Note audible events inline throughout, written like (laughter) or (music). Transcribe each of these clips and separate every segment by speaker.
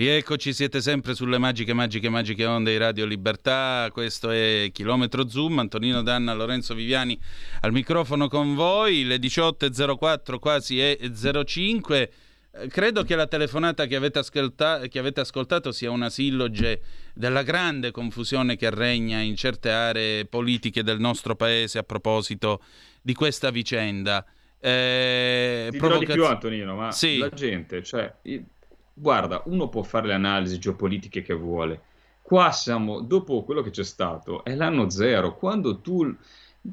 Speaker 1: Rieccoci, siete sempre sulle magiche, magiche, magiche onde di Radio Libertà. Questo è Chilometro Zoom. Antonino Danna, Lorenzo Viviani al microfono con voi. Le 18.04, quasi è 05. Eh, credo che la telefonata che avete, ascolta- che avete ascoltato sia una silloge della grande confusione che regna in certe aree politiche del nostro paese a proposito di questa vicenda.
Speaker 2: Eh, provocaz- di più Antonino, ma sì. la gente, cioè guarda, uno può fare le analisi geopolitiche che vuole. Qua siamo, dopo quello che c'è stato, è l'anno zero. Quando tu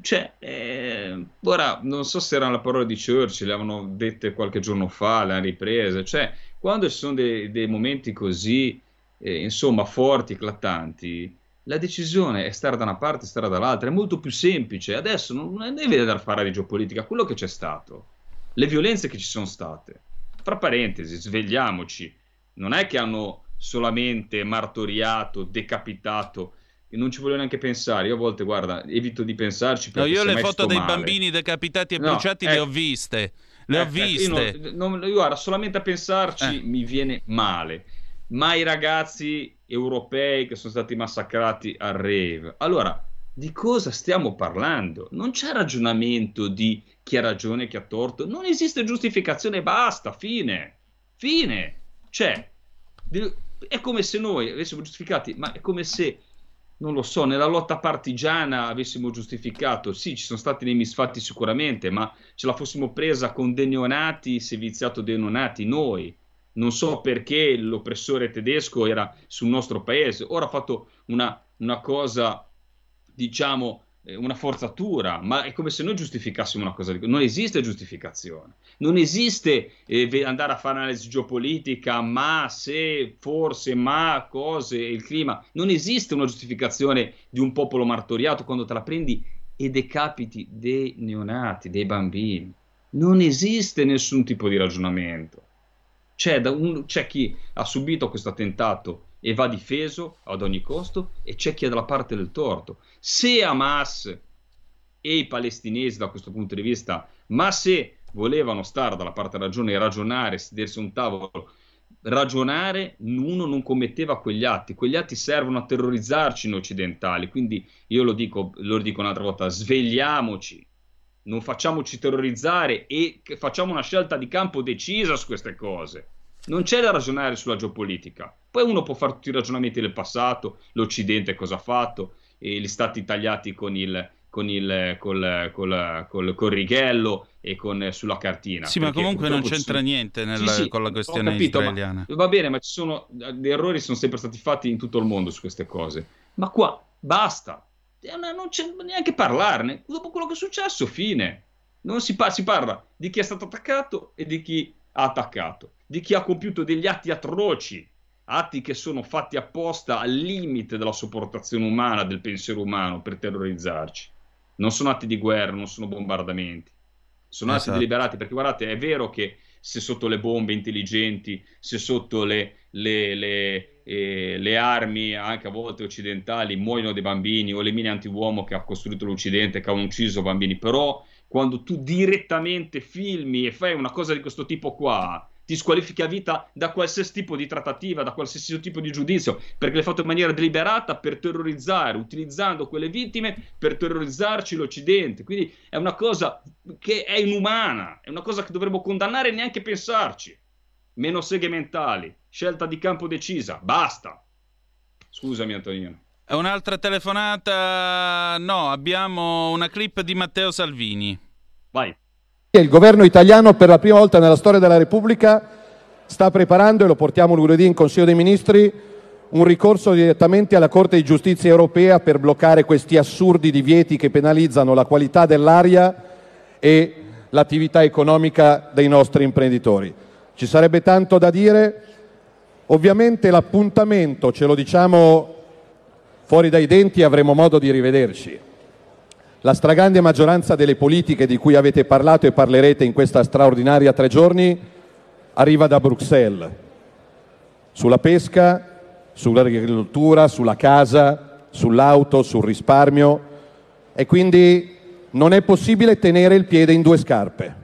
Speaker 2: cioè, eh, ora non so se erano le parole di Churchill, le avevano dette qualche giorno fa, le hanno riprese. Cioè, quando ci sono dei, dei momenti così, eh, insomma, forti, eclatanti, la decisione è stare da una parte e stare dall'altra. È molto più semplice. Adesso non, non deve dar fare di geopolitica, quello che c'è stato, le violenze che ci sono state. Fra parentesi, svegliamoci non è che hanno solamente martoriato, decapitato non ci voglio neanche pensare. Io a volte, guarda, evito di pensarci.
Speaker 1: No, io le foto dei male. bambini decapitati e no, bruciati eh, le ho viste. Le eh, ho viste.
Speaker 2: Io, non, io, guarda, solamente a pensarci eh. mi viene male. Ma i ragazzi europei che sono stati massacrati a rave. Allora, di cosa stiamo parlando? Non c'è ragionamento di chi ha ragione e chi ha torto. Non esiste giustificazione, basta, fine. Fine. Cioè, è come se noi avessimo giustificati, ma è come se, non lo so, nella lotta partigiana avessimo giustificato, sì, ci sono stati dei misfatti sicuramente, ma ce la fossimo presa con dei neonati, seviziato dei neonati, noi. Non so perché l'oppressore tedesco era sul nostro paese. Ora ha fatto una, una cosa, diciamo, una forzatura, ma è come se noi giustificassimo una cosa di Non esiste giustificazione, non esiste eh, andare a fare analisi geopolitica, ma se, forse, ma cose, il clima. Non esiste una giustificazione di un popolo martoriato quando te la prendi e decapiti dei neonati, dei bambini. Non esiste nessun tipo di ragionamento. C'è, un, c'è chi ha subito questo attentato e va difeso ad ogni costo e c'è chi è dalla parte del torto. Se Hamas e i palestinesi da questo punto di vista, ma se volevano stare dalla parte ragione e ragionare, sedersi a un tavolo, ragionare, uno non commetteva quegli atti. Quegli atti servono a terrorizzarci noi occidentali, quindi io lo dico, lo dico un'altra volta, svegliamoci, non facciamoci terrorizzare e facciamo una scelta di campo decisa su queste cose. Non c'è da ragionare sulla geopolitica. Poi uno può fare tutti i ragionamenti del passato, l'Occidente cosa ha fatto, e gli stati tagliati con il, con il col, col, col, col, righello e con, sulla cartina.
Speaker 1: Sì, ma comunque non c'entra niente nella, sì, sì, con la questione capito, israeliana.
Speaker 2: va bene, ma ci sono gli errori sono sempre stati fatti in tutto il mondo su queste cose. Ma qua basta, non c'è neanche parlarne. Dopo quello che è successo, fine. Non si, par- si parla di chi è stato attaccato e di chi ha attaccato, di chi ha compiuto degli atti atroci, atti che sono fatti apposta al limite della sopportazione umana, del pensiero umano per terrorizzarci. Non sono atti di guerra, non sono bombardamenti, sono esatto. atti deliberati perché guardate, è vero che se sotto le bombe intelligenti, se sotto le, le, le, eh, le, armi, anche a volte occidentali, muoiono dei bambini, o le mine anti-uomo che ha costruito l'Occidente, che hanno ucciso bambini, però quando tu direttamente filmi e fai una cosa di questo tipo qua, ti squalifichi a vita da qualsiasi tipo di trattativa, da qualsiasi tipo di giudizio, perché l'hai fatto in maniera deliberata per terrorizzare, utilizzando quelle vittime per terrorizzarci l'Occidente. Quindi è una cosa che è inumana, è una cosa che dovremmo condannare e neanche pensarci. Meno seghe mentali, scelta di campo decisa, basta. Scusami Antonino.
Speaker 1: Un'altra telefonata? No, abbiamo una clip di Matteo Salvini.
Speaker 2: Vai.
Speaker 3: Il governo italiano per la prima volta nella storia della Repubblica sta preparando, e lo portiamo lunedì in Consiglio dei Ministri, un ricorso direttamente alla Corte di Giustizia europea per bloccare questi assurdi divieti che penalizzano la qualità dell'aria e l'attività economica dei nostri imprenditori. Ci sarebbe tanto da dire, ovviamente l'appuntamento, ce lo diciamo fuori dai denti avremo modo di rivederci. La stragrande maggioranza delle politiche di cui avete parlato e parlerete in questa straordinaria tre giorni arriva da Bruxelles, sulla pesca, sull'agricoltura, sulla casa, sull'auto, sul risparmio e quindi non è possibile tenere il piede in due scarpe.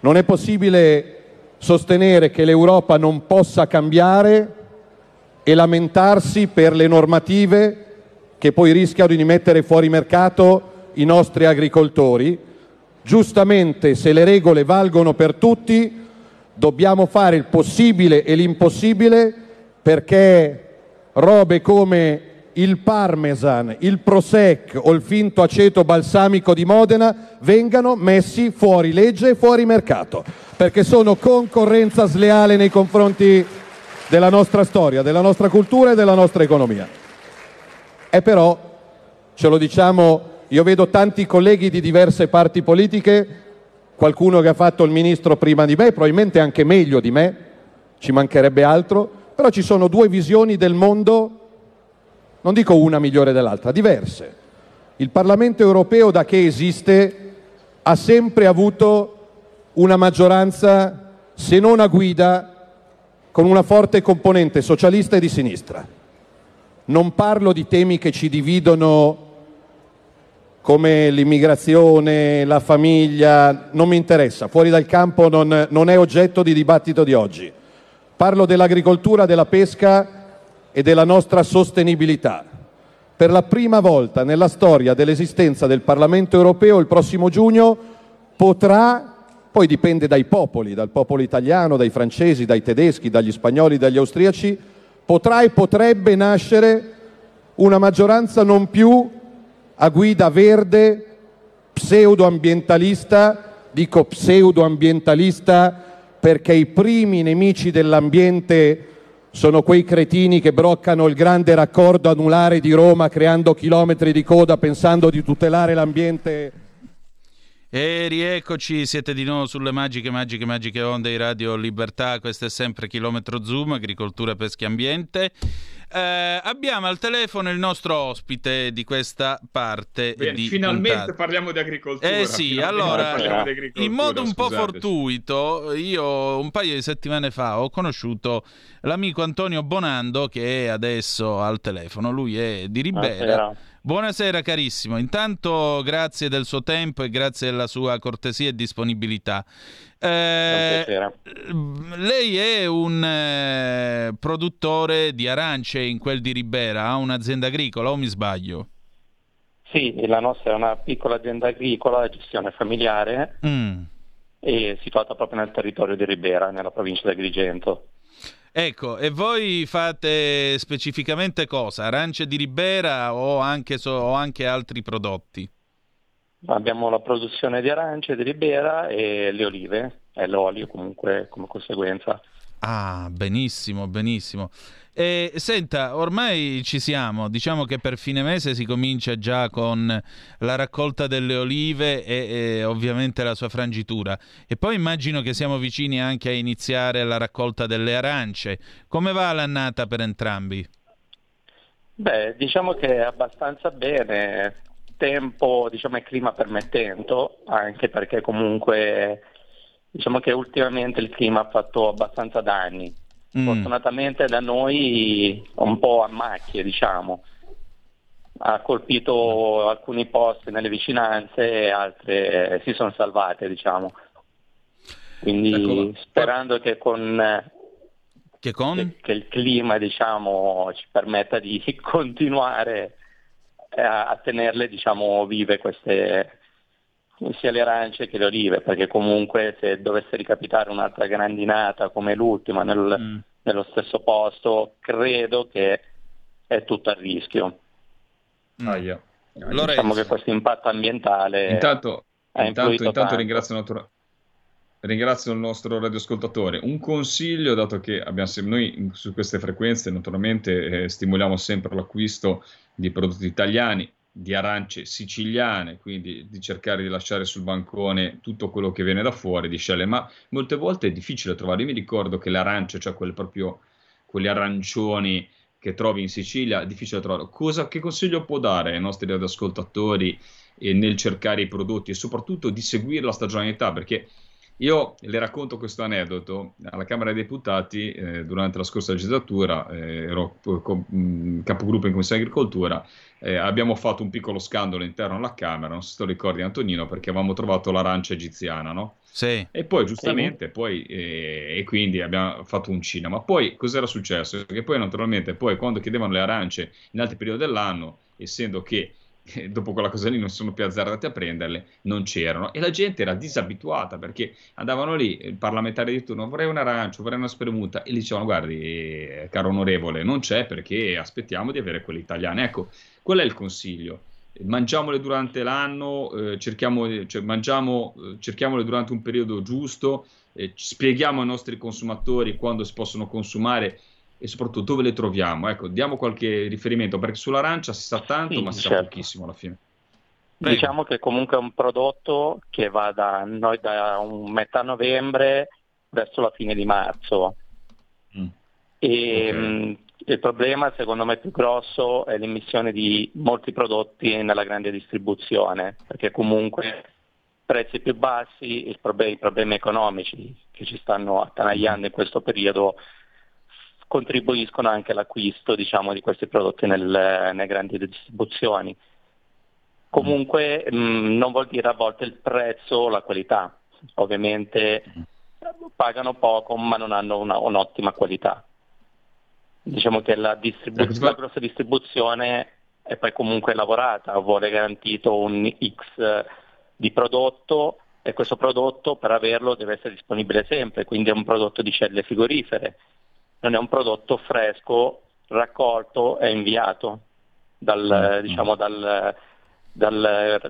Speaker 3: Non è possibile sostenere che l'Europa non possa cambiare e lamentarsi per le normative che poi rischiano di mettere fuori mercato i nostri agricoltori. Giustamente, se le regole valgono per tutti, dobbiamo fare il possibile e l'impossibile perché robe come il parmesan, il prosec o il finto aceto balsamico di Modena vengano messi fuori legge e fuori mercato, perché sono concorrenza sleale nei confronti della nostra storia, della nostra cultura e della nostra economia. E però, ce lo diciamo, io vedo tanti colleghi di diverse parti politiche, qualcuno che ha fatto il ministro prima di me, probabilmente anche meglio di me, ci mancherebbe altro, però ci sono due visioni del mondo non dico una migliore dell'altra, diverse. Il Parlamento europeo da che esiste ha sempre avuto una maggioranza, se non a guida, con una forte componente socialista e di sinistra. Non parlo di temi che ci dividono come l'immigrazione, la famiglia, non mi interessa, fuori dal campo non, non è oggetto di dibattito di oggi. Parlo dell'agricoltura, della pesca e della nostra sostenibilità. Per la prima volta nella storia dell'esistenza del Parlamento europeo il prossimo giugno potrà, poi dipende dai popoli, dal popolo italiano, dai francesi, dai tedeschi, dagli spagnoli, dagli austriaci, potrà e potrebbe nascere una maggioranza non più a guida verde, pseudoambientalista, dico pseudoambientalista perché i primi nemici dell'ambiente sono quei cretini che broccano il grande raccordo anulare di Roma creando chilometri di coda pensando di tutelare l'ambiente.
Speaker 1: E rieccoci, siete di nuovo sulle magiche, magiche, magiche onde di Radio Libertà. Questo è sempre Chilometro Zoom, Agricoltura, Pesca e Ambiente. Eh, abbiamo al telefono il nostro ospite di questa parte.
Speaker 2: Bene,
Speaker 1: di
Speaker 2: finalmente
Speaker 1: puntata.
Speaker 2: parliamo di agricoltura.
Speaker 1: Eh sì,
Speaker 2: finalmente
Speaker 1: allora, in modo un po'
Speaker 2: scusate.
Speaker 1: fortuito, io un paio di settimane fa ho conosciuto l'amico Antonio Bonando che è adesso al telefono. Lui è di Ribera.
Speaker 4: Buonasera.
Speaker 1: Buonasera carissimo, intanto grazie del suo tempo e grazie della sua cortesia e disponibilità. Eh,
Speaker 4: piacere.
Speaker 1: lei è un eh, produttore di arance in quel di Ribera, ha un'azienda agricola o mi sbaglio?
Speaker 4: Sì, la nostra è una piccola azienda agricola a gestione familiare
Speaker 1: Mm.
Speaker 4: e situata proprio nel territorio di Ribera, nella provincia di Agrigento.
Speaker 1: Ecco, e voi fate specificamente cosa? Arance di Ribera o anche, so- o anche altri prodotti?
Speaker 4: Abbiamo la produzione di arance di Ribera e le olive e l'olio comunque come conseguenza.
Speaker 1: Ah, benissimo, benissimo. E senta, ormai ci siamo, diciamo che per fine mese si comincia già con la raccolta delle olive e, e ovviamente la sua frangitura. E poi immagino che siamo vicini anche a iniziare la raccolta delle arance. Come va l'annata per entrambi?
Speaker 4: Beh, diciamo che è abbastanza bene, tempo, diciamo, e clima permettendo, anche perché comunque diciamo che ultimamente il clima ha fatto abbastanza danni.
Speaker 1: Mm.
Speaker 4: Fortunatamente da noi un po' a macchie, diciamo. Ha colpito alcuni posti nelle vicinanze e altre si sono salvate, diciamo. Quindi
Speaker 2: Ecco,
Speaker 4: sperando che con
Speaker 1: Che con?
Speaker 4: che, che il clima diciamo, ci permetta di (laughs) continuare eh, a, tenerle diciamo, vive queste sia le arance che le olive, perché comunque se dovesse ricapitare un'altra grandinata come l'ultima nel-
Speaker 1: Mm.
Speaker 4: nello stesso posto, credo che è tutto a rischio.
Speaker 1: Mm.
Speaker 2: Aia. Aia.
Speaker 1: Lorenzo.
Speaker 4: Diciamo che questo impatto ambientale
Speaker 2: Intanto, intanto, intanto
Speaker 4: tanto.
Speaker 2: ringrazio, natura- ringrazio il nostro radioascoltatore. Un consiglio, dato che abbiamo noi su queste frequenze naturalmente eh, stimoliamo sempre l'acquisto di prodotti italiani, di arance siciliane, quindi di cercare di lasciare sul bancone tutto quello che viene da fuori, di scelle, ma molte volte è difficile trovare. Io mi ricordo che l'arancia, cioè quelle proprio quegli arancioni che trovi in Sicilia, è difficile trovarlo. Cosa, che consiglio può dare ai nostri radioascoltatori e nel cercare i prodotti e soprattutto di seguire la stagionalità, perché io le racconto questo aneddoto. Alla Camera dei Deputati, eh, durante la scorsa legislatura, eh, ero co- mh, capogruppo in Commissione Agricoltura, eh, abbiamo fatto un piccolo scandalo interno alla Camera, non so se te lo ricordi Antonino, perché avevamo trovato l'arancia egiziana, no?
Speaker 1: Sì.
Speaker 2: E poi giustamente, sì. poi, eh, e quindi abbiamo fatto un cinema. Poi cos'era successo? Che poi naturalmente, poi quando chiedevano le arance in altri periodi dell'anno, essendo che dopo quella cosa lì non sono più azzardati a prenderle, non c'erano. E la gente era disabituata perché andavano lì, il parlamentare di turno, vorrei un arancio, vorrei una spremuta, e gli dicevano, guardi, eh, caro onorevole, non c'è perché aspettiamo di avere quelle italiane. Ecco, qual è il consiglio? Mangiamole durante l'anno, eh, cerchiamo, cioè, mangiamo, eh, cerchiamole durante un periodo giusto, eh, spieghiamo ai nostri consumatori quando si possono consumare e soprattutto dove le troviamo? Ecco, diamo qualche riferimento perché sull'arancia si sa tanto, sì, ma si certo. sa pochissimo alla fine.
Speaker 4: Prego. Diciamo che comunque è un prodotto che va da noi da metà novembre verso la fine di marzo. Mm. E okay. mh, il problema secondo me più grosso è l'emissione di molti prodotti nella grande distribuzione, perché comunque prezzi più bassi, i problemi, i problemi economici che ci stanno attanagliando in questo periodo contribuiscono anche all'acquisto diciamo, di questi prodotti nel, nelle grandi distribuzioni. Comunque mh, mm, non vuol dire a volte il prezzo o la qualità, ovviamente pagano poco ma non hanno una, un'ottima qualità. Diciamo che la, distribu- ecco, la grossa distribuzione è poi comunque lavorata, vuole garantito un X di prodotto e questo prodotto per averlo deve essere disponibile sempre, quindi è un prodotto di celle frigorifere non è un prodotto fresco, raccolto e inviato dal, mm. diciamo, dal, dal,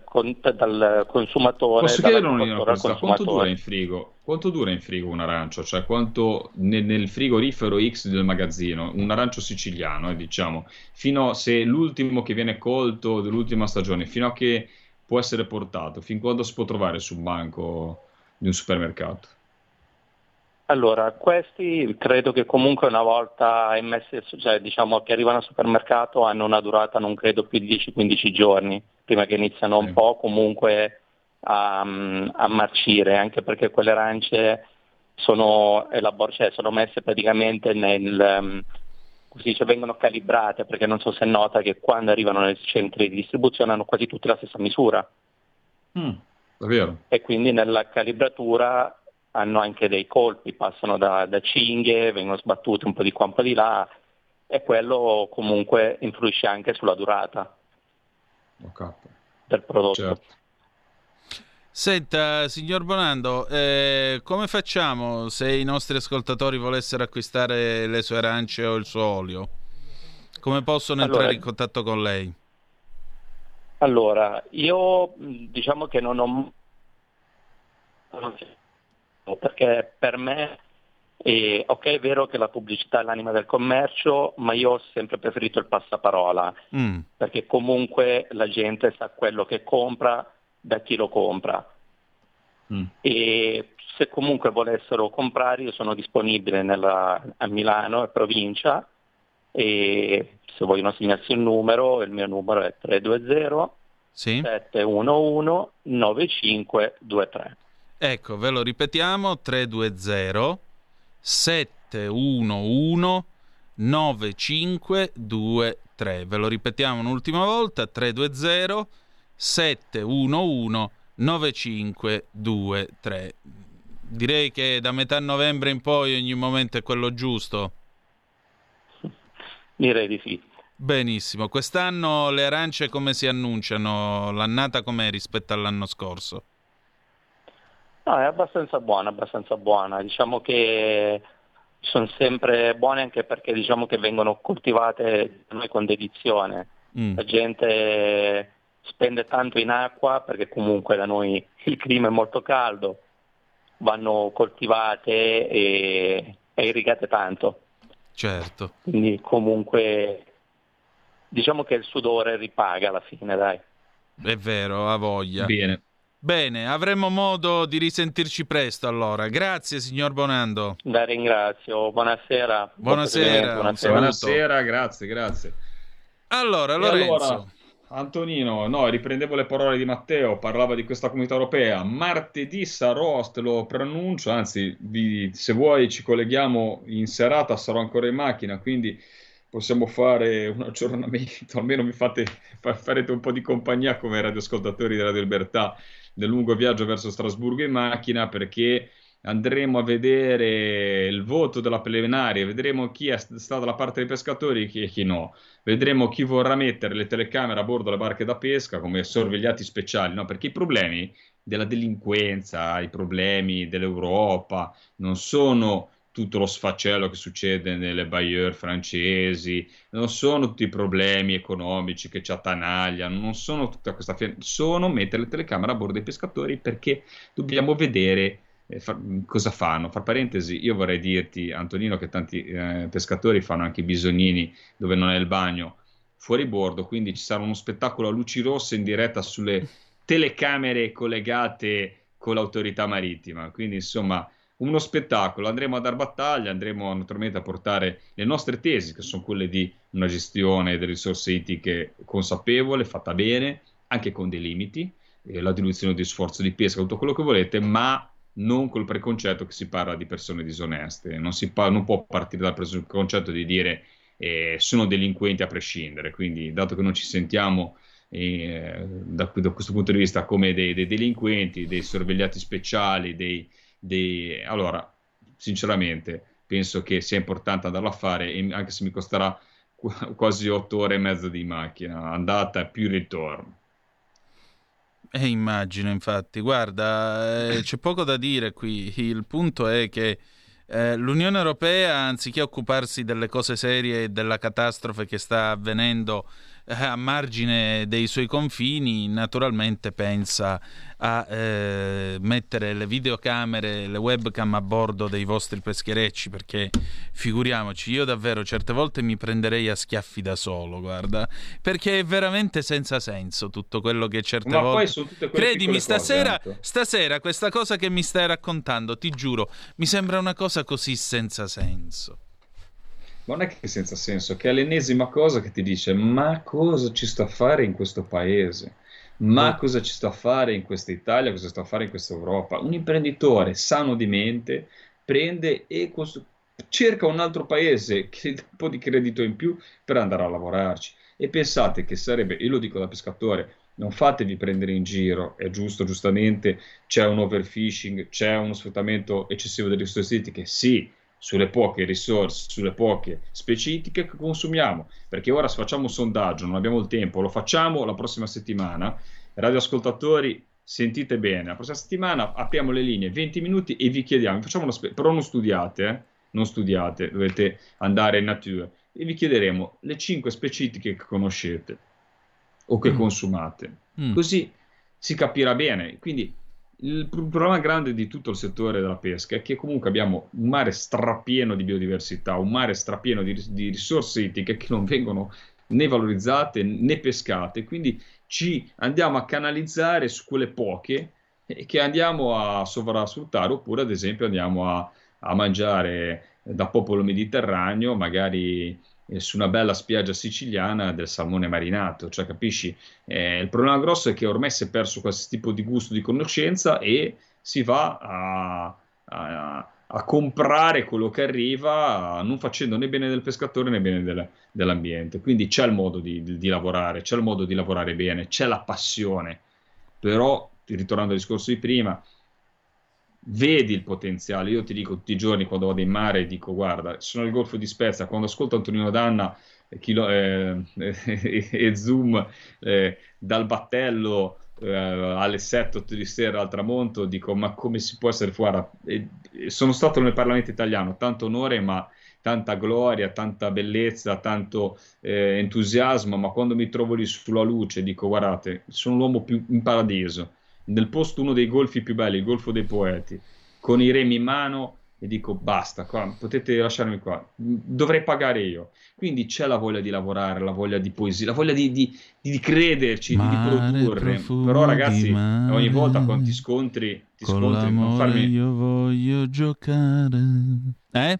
Speaker 4: dal, consumatore.
Speaker 2: Posso chiedere una cosa? Quanto dura in frigo? Quanto dura in frigo un arancio? Cioè quanto nel, nel frigorifero X del magazzino, un arancio siciliano, eh, diciamo, fino a se l'ultimo che viene colto dell'ultima stagione, fino a che può essere portato, fin quando si può trovare sul banco di un supermercato?
Speaker 4: Allora, questi credo che comunque una volta immessi, cioè diciamo che arrivano al supermercato hanno una durata non credo più di 10-15 giorni, prima che iniziano un po' comunque a, a marcire, anche perché quelle arance sono, elabor- cioè sono messe praticamente nel, um, così dice, vengono calibrate, perché non so se nota che quando arrivano nei centri di distribuzione hanno quasi tutte la stessa misura.
Speaker 2: Mm, davvero?
Speaker 4: E quindi nella calibratura hanno anche dei colpi, passano da, da cinghie, vengono sbattute un po' di qua un po' di là e quello comunque influisce anche sulla durata
Speaker 2: okay.
Speaker 4: del prodotto.
Speaker 1: Certo. Senta, signor Bonando, eh, come facciamo se i nostri ascoltatori volessero acquistare le sue arance o il suo olio? Come possono allora, entrare in contatto con lei?
Speaker 4: Allora, io diciamo che non ho perché per me eh, ok è vero che la pubblicità è l'anima del commercio, ma io ho sempre preferito il passaparola, mm. perché comunque la gente sa quello che compra da chi lo compra. Mm. E se comunque volessero comprare io sono disponibile nella, a Milano e provincia e se vogliono segnarsi il numero, il mio numero è 320 sì. 711 9523.
Speaker 1: Ecco, ve lo ripetiamo, 320 711 9523. Ve lo ripetiamo un'ultima volta, 320 711 9523. Direi che da metà novembre in poi ogni momento è quello giusto. (laughs)
Speaker 4: Direi di sì.
Speaker 1: Benissimo. Quest'anno le arance come si annunciano? L'annata com'è rispetto all'anno scorso?
Speaker 4: No, è abbastanza buona, abbastanza buona. Diciamo che sono sempre buone anche perché diciamo che vengono coltivate da noi con dedizione. Mm. La gente spende tanto in acqua perché comunque da noi il clima è molto caldo, vanno coltivate e, e irrigate tanto.
Speaker 1: Certo.
Speaker 4: Quindi comunque diciamo che il sudore ripaga alla fine, dai.
Speaker 1: È vero, ha voglia.
Speaker 2: Bene.
Speaker 1: Bene, avremo modo di risentirci presto allora. Grazie signor Bonando.
Speaker 4: La ringrazio, buonasera.
Speaker 1: Buonasera.
Speaker 2: Buonasera, buonasera grazie, grazie.
Speaker 1: Allora, Lorenzo. Allora,
Speaker 2: Antonino, no, riprendevo le parole di Matteo, parlava di questa comunità europea. Martedì sarò, te lo preannuncio, anzi, vi, se vuoi ci colleghiamo in serata, sarò ancora in macchina, quindi possiamo fare un aggiornamento, (laughs) almeno mi fate, farete un po' di compagnia come radioascoltatori della Libertà nel lungo viaggio verso Strasburgo in macchina, perché andremo a vedere il voto della plenaria, vedremo chi è stato dalla parte dei pescatori e chi no, vedremo chi vorrà mettere le telecamere a bordo delle barche da pesca come sorvegliati speciali, no? perché i problemi della delinquenza, i problemi dell'Europa non sono tutto lo sfaccello che succede nelle bailleur francesi, non sono tutti i problemi economici che ci attanagliano, non sono tutta questa fiera, sono mettere le telecamere a bordo dei pescatori perché dobbiamo vedere eh, fa, cosa fanno? Fra parentesi, io vorrei dirti, Antonino, che tanti eh, pescatori fanno anche i bisognini dove non è il bagno fuori bordo, quindi ci sarà uno spettacolo a luci rosse in diretta sulle (laughs) telecamere collegate con l'autorità marittima. Quindi, insomma, uno spettacolo. Andremo a dar battaglia, andremo naturalmente a portare le nostre tesi, che sono quelle di una gestione delle risorse itiche consapevole, fatta bene, anche con dei limiti, eh, la diluizione di sforzo di pesca, tutto quello che volete, ma non col preconcetto che si parla di persone disoneste, non, pa- non può partire dal preconcetto di dire eh, sono delinquenti a prescindere, quindi dato che non ci sentiamo eh, da, da, questo punto di vista come dei, dei delinquenti, dei sorvegliati speciali, dei, dei... allora sinceramente penso che sia importante andarlo a fare, anche se mi costerà quasi otto ore e mezza di macchina, andata più ritorno.
Speaker 1: Eh, immagino, infatti. Guarda, eh, c'è poco da dire qui. Il punto è che eh, l'Unione Europea, anziché occuparsi delle cose serie e della catastrofe che sta avvenendo a margine dei suoi confini, naturalmente pensa a eh, mettere le videocamere, le webcam a bordo dei vostri pescherecci, perché figuriamoci, io davvero certe volte mi prenderei a schiaffi da solo, guarda, perché è veramente senza senso tutto quello che certe
Speaker 2: Ma
Speaker 1: volte... Credimi, stasera, cose, stasera questa cosa che mi stai raccontando, ti giuro, mi sembra una cosa così senza senso.
Speaker 2: Ma non è che senza senso, che è l'ennesima cosa che ti dice ma cosa ci sta a fare in questo paese? Ma mm. cosa ci sta a fare in questa Italia? Cosa sta a fare in questa Europa? Un imprenditore sano di mente prende e costru- cerca un altro paese (laughs) che dà un po' di credito in più per andare a lavorarci. E pensate che sarebbe, io lo dico da pescatore, non fatevi prendere in giro, è giusto, giustamente c'è un overfishing, c'è uno sfruttamento eccessivo delle risorse che sì, sulle poche risorse, sulle poche specifiche che consumiamo, perché ora facciamo un sondaggio, non abbiamo il tempo, lo facciamo la prossima settimana. Radioascoltatori, sentite bene, la prossima settimana apriamo le linee 20 minuti e vi chiediamo, spe- però non studiate, eh? non studiate, dovete andare in natura e vi chiederemo le 5 specifiche che conoscete o che mm. consumate. Mm. Così si capirà bene. Quindi il problema grande di tutto il settore della pesca è che comunque abbiamo un mare strapieno di biodiversità, un mare strapieno di, di risorse ittiche che non vengono né valorizzate né pescate, quindi ci andiamo a canalizzare su quelle poche che andiamo a sovrasfruttare oppure ad esempio andiamo a, a mangiare da popolo mediterraneo, magari eh, su una bella spiaggia siciliana del salmone marinato, cioè capisci? Eh, il problema grosso è che ormai si è perso qualsiasi tipo di gusto, di conoscenza e si va a, a, a comprare quello che arriva, non facendo né bene del pescatore né bene del, dell'ambiente. Quindi c'è il modo di, di, di lavorare, c'è il modo di lavorare bene, c'è la passione, però ritornando al discorso di prima, vedi il potenziale. Io ti dico tutti i giorni quando vado in mare, dico guarda, sono al Golfo di Spezia, quando ascolto Antonino Danna eh, chilo, eh, (laughs) eh, e Zoom eh, dal battello eh, alle 7-8 di sera al tramonto, dico ma come si può essere fuori? E, sono stato nel Parlamento italiano, tanto onore, ma tanta gloria, tanta bellezza, tanto eh, entusiasmo, ma quando mi trovo lì sulla luce dico guardate, sono l'uomo più in paradiso nel posto uno dei golfi più belli, il Golfo dei Poeti, con i remi in mano e dico basta, qua, potete lasciarmi qua, dovrei pagare io. Quindi c'è la voglia di lavorare, la voglia di poesia, la voglia di, di, di crederci, di, di, produrre. Però ragazzi, ogni volta quando ti scontri, ti
Speaker 1: con
Speaker 2: scontri, non farmi...
Speaker 1: io voglio giocare. Eh?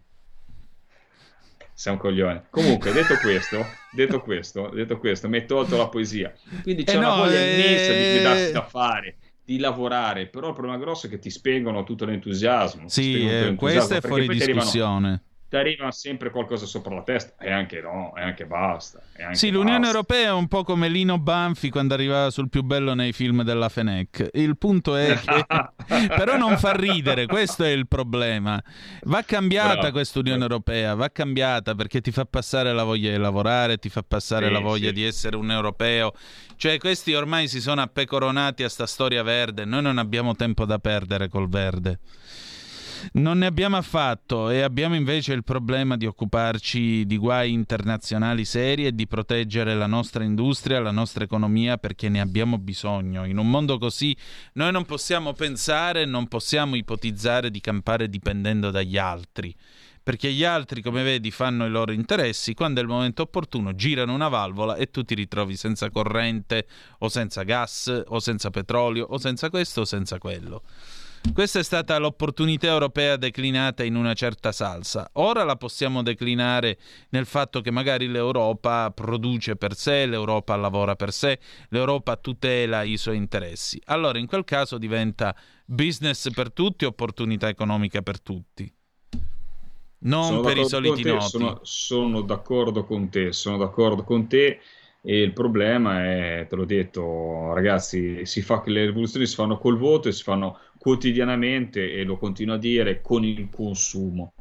Speaker 2: Sei un coglione. Comunque, detto questo... detto, questo, detto questo, mi hai tolto la poesia. Quindi c'è eh una no, voglia eh... immensa di darsi da fare di lavorare, però il problema grosso è che ti spengono tutto l'entusiasmo.
Speaker 1: Sì, eh, questo è fuori discussione
Speaker 2: ti arriva sempre qualcosa sopra la testa e anche no, e anche basta. E anche
Speaker 1: sì, l'Unione Europea è un po' come Lino Banfi quando arrivava sul più bello nei film della Fenech. Il punto è che (laughs) però non fa ridere, questo è il problema. Va cambiata questa Unione Europea, va cambiata perché ti fa passare la voglia di lavorare, ti fa passare sì, la voglia sì. di essere un europeo. Cioè questi ormai si sono appecoronati a sta storia verde, noi non abbiamo tempo da perdere col verde. Non ne abbiamo affatto e abbiamo invece il problema di occuparci di guai internazionali seri e di proteggere la nostra industria, la nostra economia perché ne abbiamo bisogno. In un mondo così noi non possiamo pensare, non possiamo ipotizzare di campare dipendendo dagli altri perché gli altri, come vedi, fanno i loro interessi, quando è il momento opportuno girano una valvola e tu ti ritrovi senza corrente o senza gas o senza petrolio o senza questo o senza quello. Questa è stata l'opportunità europea declinata in una certa salsa. Ora la possiamo declinare nel fatto che magari l'Europa produce per sé, l'Europa lavora per sé, l'Europa tutela i suoi interessi. Allora in quel caso diventa business per tutti, opportunità economica per tutti. Non sono per i soliti noti.
Speaker 2: Sono, sono d'accordo con te, sono d'accordo con te. E il problema è, te l'ho detto, ragazzi, si fa che le rivoluzioni si fanno col voto e si fanno quotidianamente, e lo continuo a dire, con il consumo.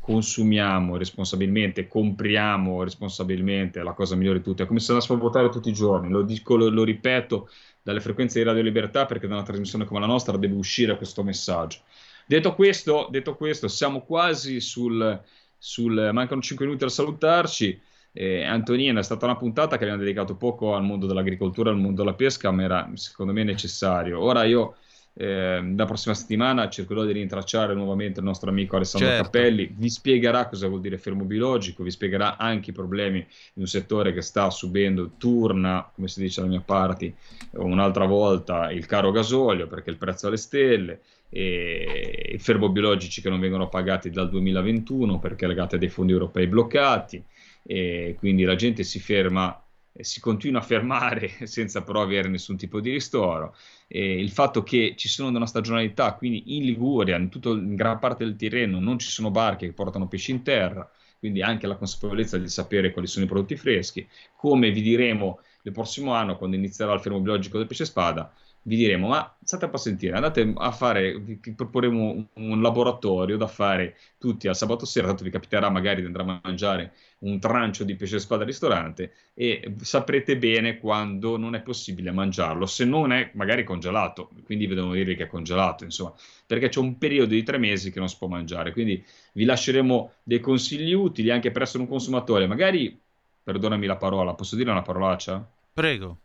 Speaker 2: Consumiamo responsabilmente, compriamo responsabilmente, è la cosa migliore di tutte. È come se andassimo a votare tutti i giorni, lo, dico, lo, lo ripeto dalle frequenze di Radio Libertà perché da una trasmissione come la nostra deve uscire questo messaggio. Detto questo, detto questo siamo quasi sul, sul mancano 5 minuti a salutarci. Eh, Antonina, è stata una puntata che abbiamo dedicato poco al mondo dell'agricoltura, al mondo della pesca, ma era secondo me necessario. Ora io eh, la prossima settimana cercherò di rintracciare nuovamente il nostro amico Alessandro certo. Cappelli, vi spiegherà cosa vuol dire fermo biologico, vi spiegherà anche i problemi di un settore che sta subendo, turna, come si dice alla mia parte, un'altra volta il caro gasolio perché il prezzo alle stelle, e i fermobiologici che non vengono pagati dal 2021 perché legati a dei fondi europei bloccati e quindi la gente si ferma si continua a fermare (laughs) senza però avere nessun tipo di ristoro. E il fatto che ci sono una stagionalità, quindi in Liguria, in, tutto, in gran parte del Tirreno, non ci sono barche che portano pesci in terra, quindi anche la consapevolezza di sapere quali sono i prodotti freschi. Come vi diremo il prossimo anno, quando inizierà il fermo biologico del pesce spada, vi diremo, ma state un po' a sentire, andate a fare, vi proporremo un, laboratorio da fare tutti al sabato sera, tanto vi capiterà magari di andare a mangiare un trancio di pesce spada al ristorante e saprete bene quando non è possibile mangiarlo, se non è magari congelato, quindi vi devo dire che è congelato, insomma, perché c'è un periodo di tre mesi che non si può mangiare, quindi vi lasceremo dei consigli utili anche per essere un consumatore, magari, perdonami la parola, posso dire una parolaccia?
Speaker 1: Prego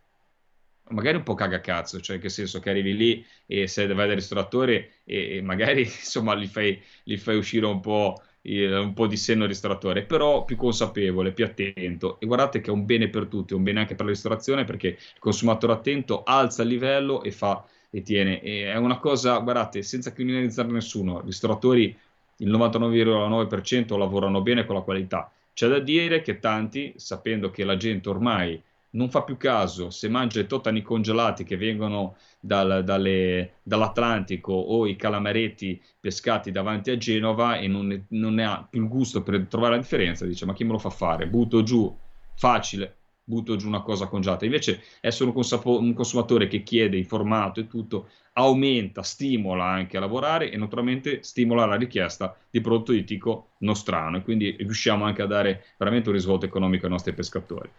Speaker 2: magari un po' cagacazzo, cioè che senso che arrivi lì e se vai dal ristoratore e, e magari (laughs) insomma li fai, li fai uscire un po', eh, un po' di senno al ristoratore, però più consapevole, più attento e guardate che è un bene per tutti, è un bene anche per la ristorazione perché il consumatore attento alza il livello e fa e tiene, e è una cosa, guardate, senza criminalizzare nessuno, i ristoratori il 99,9% lavorano bene con la qualità. C'è da dire che tanti, sapendo che la gente ormai non fa più caso se mangia i totani congelati che vengono dal, dalle, dall'Atlantico o i calamaretti pescati davanti a Genova e non ne, non ne, ha più il gusto per trovare la differenza, dice ma chi me lo fa fare? Butto giù, facile, butto giù una cosa congelata. Invece essere un, consapo- un consumatore che chiede informato e tutto aumenta, stimola anche a lavorare e naturalmente stimola la richiesta di prodotto ittico nostrano e quindi riusciamo anche a dare veramente un risvolto economico ai nostri pescatori.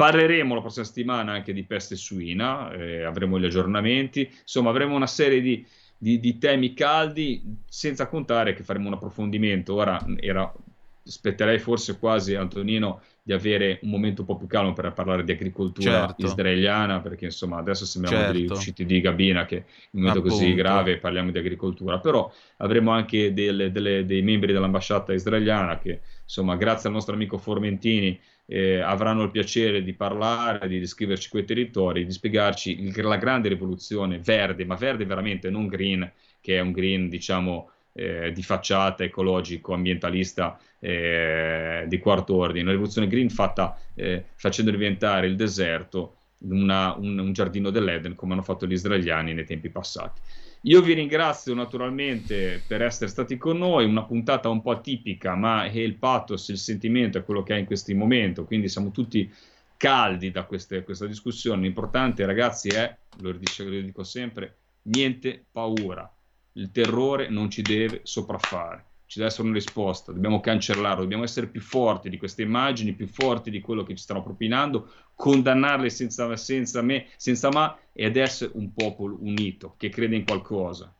Speaker 2: Parleremo la prossima settimana anche di peste suina, eh, avremo gli aggiornamenti, insomma avremo una serie di, di, di, temi caldi, senza contare che faremo un approfondimento. Ora era, aspetterei forse quasi, Antonino, di avere un momento un po' più calmo per parlare di agricoltura certo. israeliana, perché insomma adesso sembriamo certo. degli usciti di Gabina che in un momento Appunto. così grave parliamo di agricoltura, però avremo anche delle, delle, dei membri dell'ambasciata israeliana che insomma grazie al nostro amico Formentini eh, avranno il piacere di parlare, di descriverci quei territori, di spiegarci il, la grande rivoluzione verde, ma verde veramente, non green, che è un green diciamo eh, di facciata ecologico, ambientalista eh, di quarto ordine, una rivoluzione green fatta eh, facendo diventare il deserto una, un, un, giardino dell'Eden come hanno fatto gli israeliani nei tempi passati. Io vi ringrazio naturalmente per essere stati con noi, una puntata un po' atipica, ma è il pathos, il sentimento è quello che è in questo momento, quindi siamo tutti caldi da queste, questa discussione. L'importante, ragazzi, è, lo, dico, lo dico sempre, niente paura. Il terrore non ci deve sopraffare ci deve essere una risposta, dobbiamo cancellarlo, dobbiamo essere più forti di queste immagini, più forti di quello che ci stanno propinando, condannarle senza, senza me, senza ma, ed essere un popolo unito che crede in qualcosa.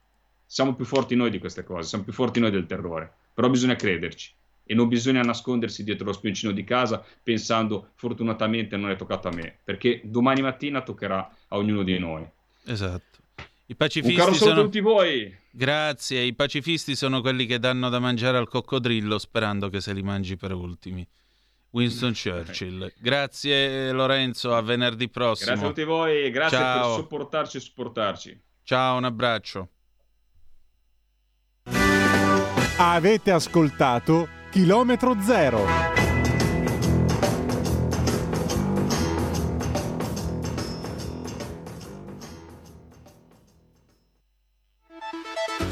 Speaker 2: Siamo più forti noi di queste cose, siamo più forti noi del terrore, però bisogna crederci e non bisogna nascondersi dietro lo spioncino di casa pensando fortunatamente non è toccato a me, perché domani mattina toccherà a ognuno di noi.
Speaker 1: Esatto. I pacifisti
Speaker 2: Un caro
Speaker 1: sono...
Speaker 2: a tutti voi.
Speaker 1: Grazie, i pacifisti sono quelli che danno da mangiare al coccodrillo sperando che se li mangi per ultimi. Winston Churchill. Grazie Lorenzo, a venerdì prossimo.
Speaker 2: Grazie a tutti voi, grazie Ciao. per sopportarci e supportarci.
Speaker 1: Ciao, un abbraccio.
Speaker 5: Avete ascoltato Chilometro Zero.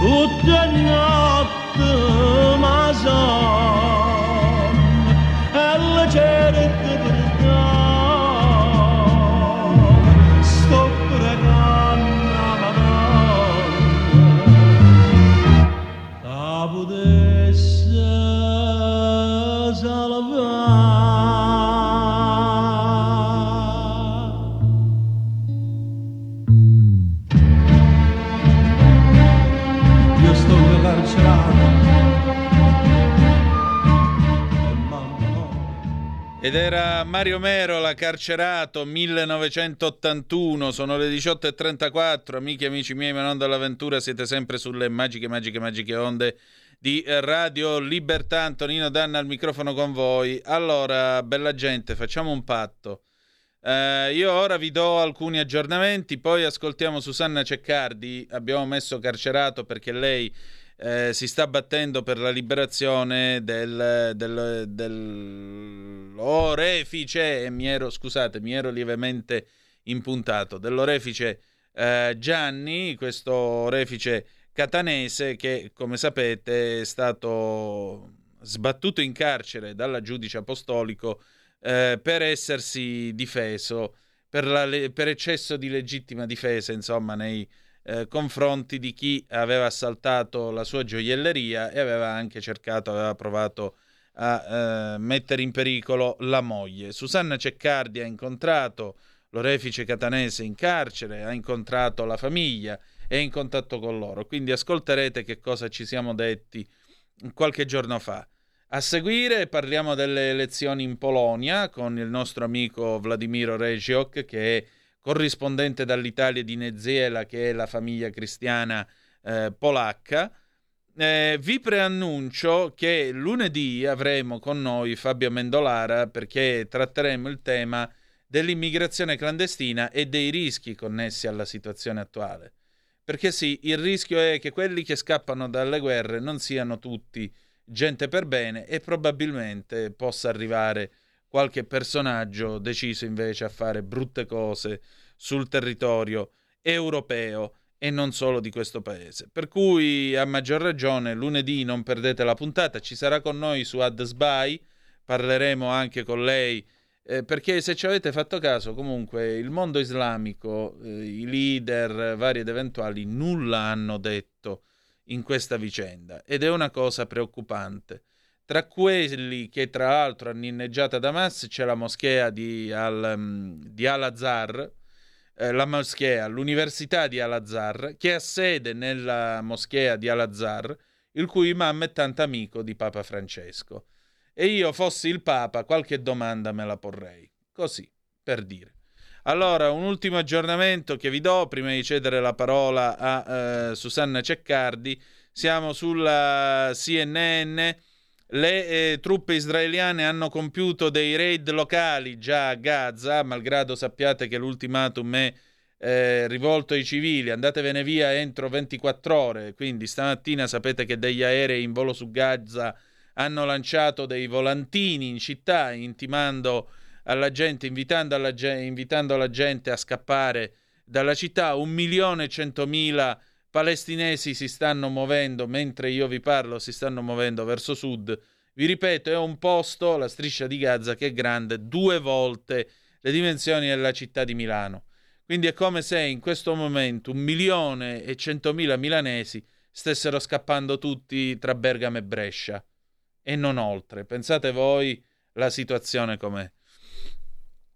Speaker 1: Tut dön attım azar Mario Merola, carcerato 1981, sono le 18.34, amici e amici miei, ma non dall'avventura, siete sempre sulle magiche, magiche, magiche onde di Radio Libertà. Antonino Danna al microfono con voi. Allora, bella gente, facciamo un patto. Eh, io ora vi do alcuni aggiornamenti, poi ascoltiamo Susanna Ceccardi, abbiamo messo carcerato perché lei eh, si sta battendo per la liberazione del, del, dell'orefice, e mi ero, scusate, mi ero lievemente impuntato, dell'orefice eh, Gianni, questo orefice catanese che, come sapete, è stato sbattuto in carcere dalla giudice apostolico eh, per essersi difeso per, la, per, eccesso di legittima difesa, insomma, nei eh, confronti di chi aveva assaltato la sua gioielleria e aveva anche cercato, aveva provato a eh, mettere in pericolo la moglie. Susanna Ceccardi ha incontrato l'orefice catanese in carcere, ha incontrato la famiglia, è in contatto con loro, quindi ascolterete che cosa ci siamo detti qualche giorno fa. A seguire parliamo delle elezioni in Polonia con il nostro amico Vladimiro Regiok che è corrispondente dall'Italia di Neziela, che è la famiglia cristiana eh, polacca. Eh, vi preannuncio che lunedì avremo con noi Fabio Mendolara perché tratteremo il tema dell'immigrazione clandestina e dei rischi connessi alla situazione attuale. Perché sì, il rischio è che quelli che scappano dalle guerre non siano tutti gente per bene e probabilmente possa arrivare qualche personaggio deciso invece a fare brutte cose sul territorio europeo e non solo di questo paese. Per cui a maggior ragione lunedì non perdete la puntata, ci sarà con noi su AdSby, parleremo anche con lei eh, perché se ci avete fatto caso comunque il mondo islamico, eh, i leader vari ed eventuali nulla hanno detto in questa vicenda ed è una cosa preoccupante. Tra quelli che tra l'altro hanno inneggiato ad Hamas c'è la moschea di, Al, um, di Al-Azhar, eh, la moschea, l'università di Al-Azhar, che ha sede nella moschea di Al-Azhar, il cui imam è tanto amico di Papa Francesco. E io fossi il Papa, qualche domanda me la porrei. Così, per dire. Allora, un ultimo aggiornamento che vi do prima di cedere la parola a eh, Susanna Ceccardi. Siamo sulla CNN le eh, truppe israeliane hanno compiuto dei raid locali già a Gaza, malgrado sappiate che l'ultimatum è eh, rivolto ai civili, andatevene via entro 24 ore, quindi stamattina sapete che degli aerei in volo su Gaza hanno lanciato dei volantini in città intimando alla gente, invitando, alla, invitando la gente a scappare dalla città, un milione e centomila palestinesi si stanno muovendo, mentre io vi parlo, si stanno muovendo verso sud. Vi ripeto, è un posto, la striscia di Gaza, che è grande due volte le dimensioni della città di Milano. Quindi è come se in questo momento un milione e centomila milanesi stessero scappando tutti tra Bergamo e Brescia e non oltre. Pensate voi la situazione com'è.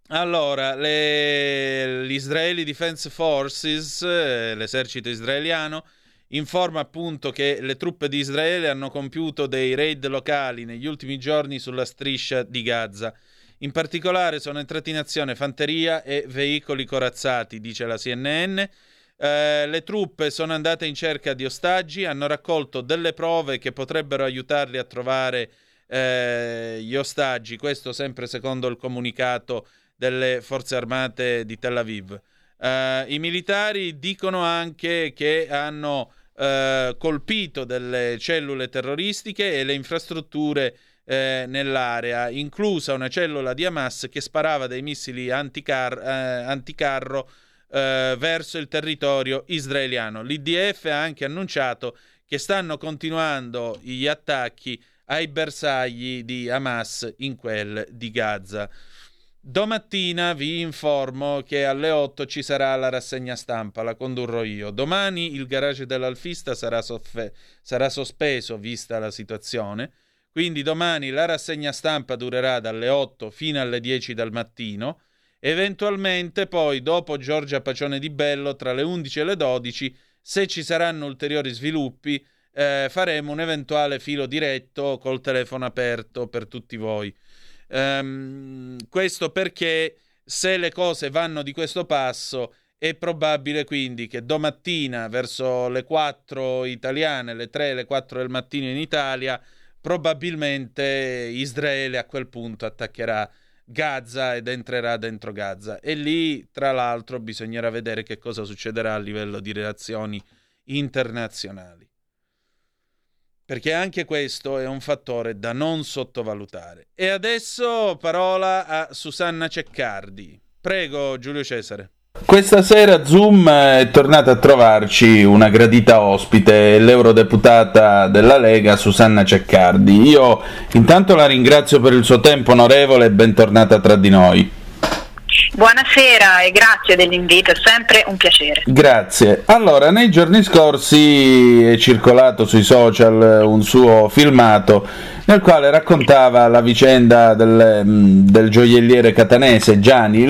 Speaker 1: Allora, le, gli Israeli Defense Forces, eh, l'esercito israeliano, informa appunto che le truppe di Israele hanno compiuto dei raid locali negli ultimi giorni sulla striscia di Gaza. In particolare sono entrati in azione fanteria e veicoli corazzati, dice la CNN. Eh, le truppe sono andate in cerca di ostaggi, hanno raccolto delle prove che potrebbero aiutarli a trovare eh, gli ostaggi, questo sempre secondo il comunicato delle forze armate di Tel Aviv. Uh, I militari dicono anche che hanno uh, colpito delle cellule terroristiche e le infrastrutture uh, nell'area, inclusa una cellula di Hamas che sparava dei missili anticar- anticarro verso il territorio israeliano. L'IDF ha anche annunciato che stanno continuando gli attacchi ai bersagli di Hamas in quel di Gaza. Domattina vi informo che alle 8 ci sarà la rassegna stampa, la condurrò io. Domani il garage dell'Alfista sarà, soffe- sarà sospeso vista la situazione, quindi domani la rassegna stampa durerà dalle 8 fino alle 10 del mattino. Eventualmente poi, dopo Giorgia Pacione di Bello, tra le 11 e le 12, se ci saranno ulteriori sviluppi, eh, faremo un eventuale filo diretto col telefono aperto per tutti voi. Um, questo perché se le cose vanno di questo passo è probabile quindi che domattina verso le 4 italiane, le 3, le 4 del mattino in Italia, probabilmente Israele a quel punto attaccherà Gaza ed entrerà dentro Gaza. E lì, tra l'altro, bisognerà vedere che cosa succederà a livello di relazioni internazionali. Perché anche questo è un fattore da non sottovalutare. E adesso parola a Susanna Ceccardi. Prego, Giulio Cesare. Questa sera Zoom è tornata a trovarci una gradita ospite, l'eurodeputata della Lega Susanna Ceccardi. Io intanto la ringrazio per il suo tempo onorevole e bentornata tra di noi.
Speaker 6: Buonasera e grazie dell'invito, è sempre un piacere.
Speaker 1: Grazie. Allora, nei giorni scorsi è circolato sui social un suo filmato nel quale raccontava la vicenda del, mm, del gioielliere catanese Gianni,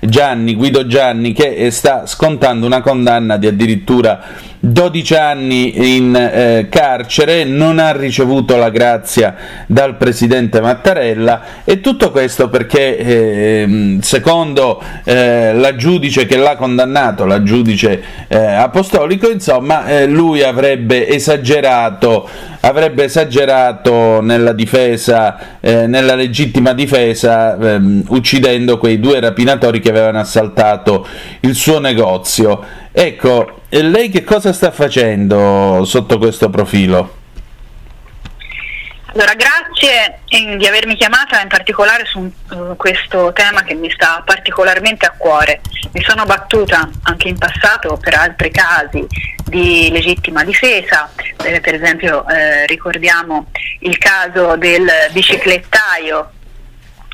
Speaker 1: Gianni, Guido Gianni, che sta scontando una condanna di addirittura 12 anni in eh, carcere, non ha ricevuto la grazia dal presidente Mattarella e tutto questo perché eh, secondo eh, la giudice che l'ha condannato, la giudice eh, apostolico, insomma, eh, lui avrebbe esagerato, avrebbe esagerato nella difesa, eh, nella legittima difesa, ehm, uccidendo quei due rapinatori che avevano assaltato il suo negozio. Ecco, lei che cosa sta facendo sotto questo profilo?
Speaker 6: Allora, grazie di avermi chiamata in particolare su uh, questo tema che mi sta particolarmente a cuore. Mi sono battuta anche in passato per altri casi di legittima difesa, eh, per esempio eh, ricordiamo il caso del biciclettaio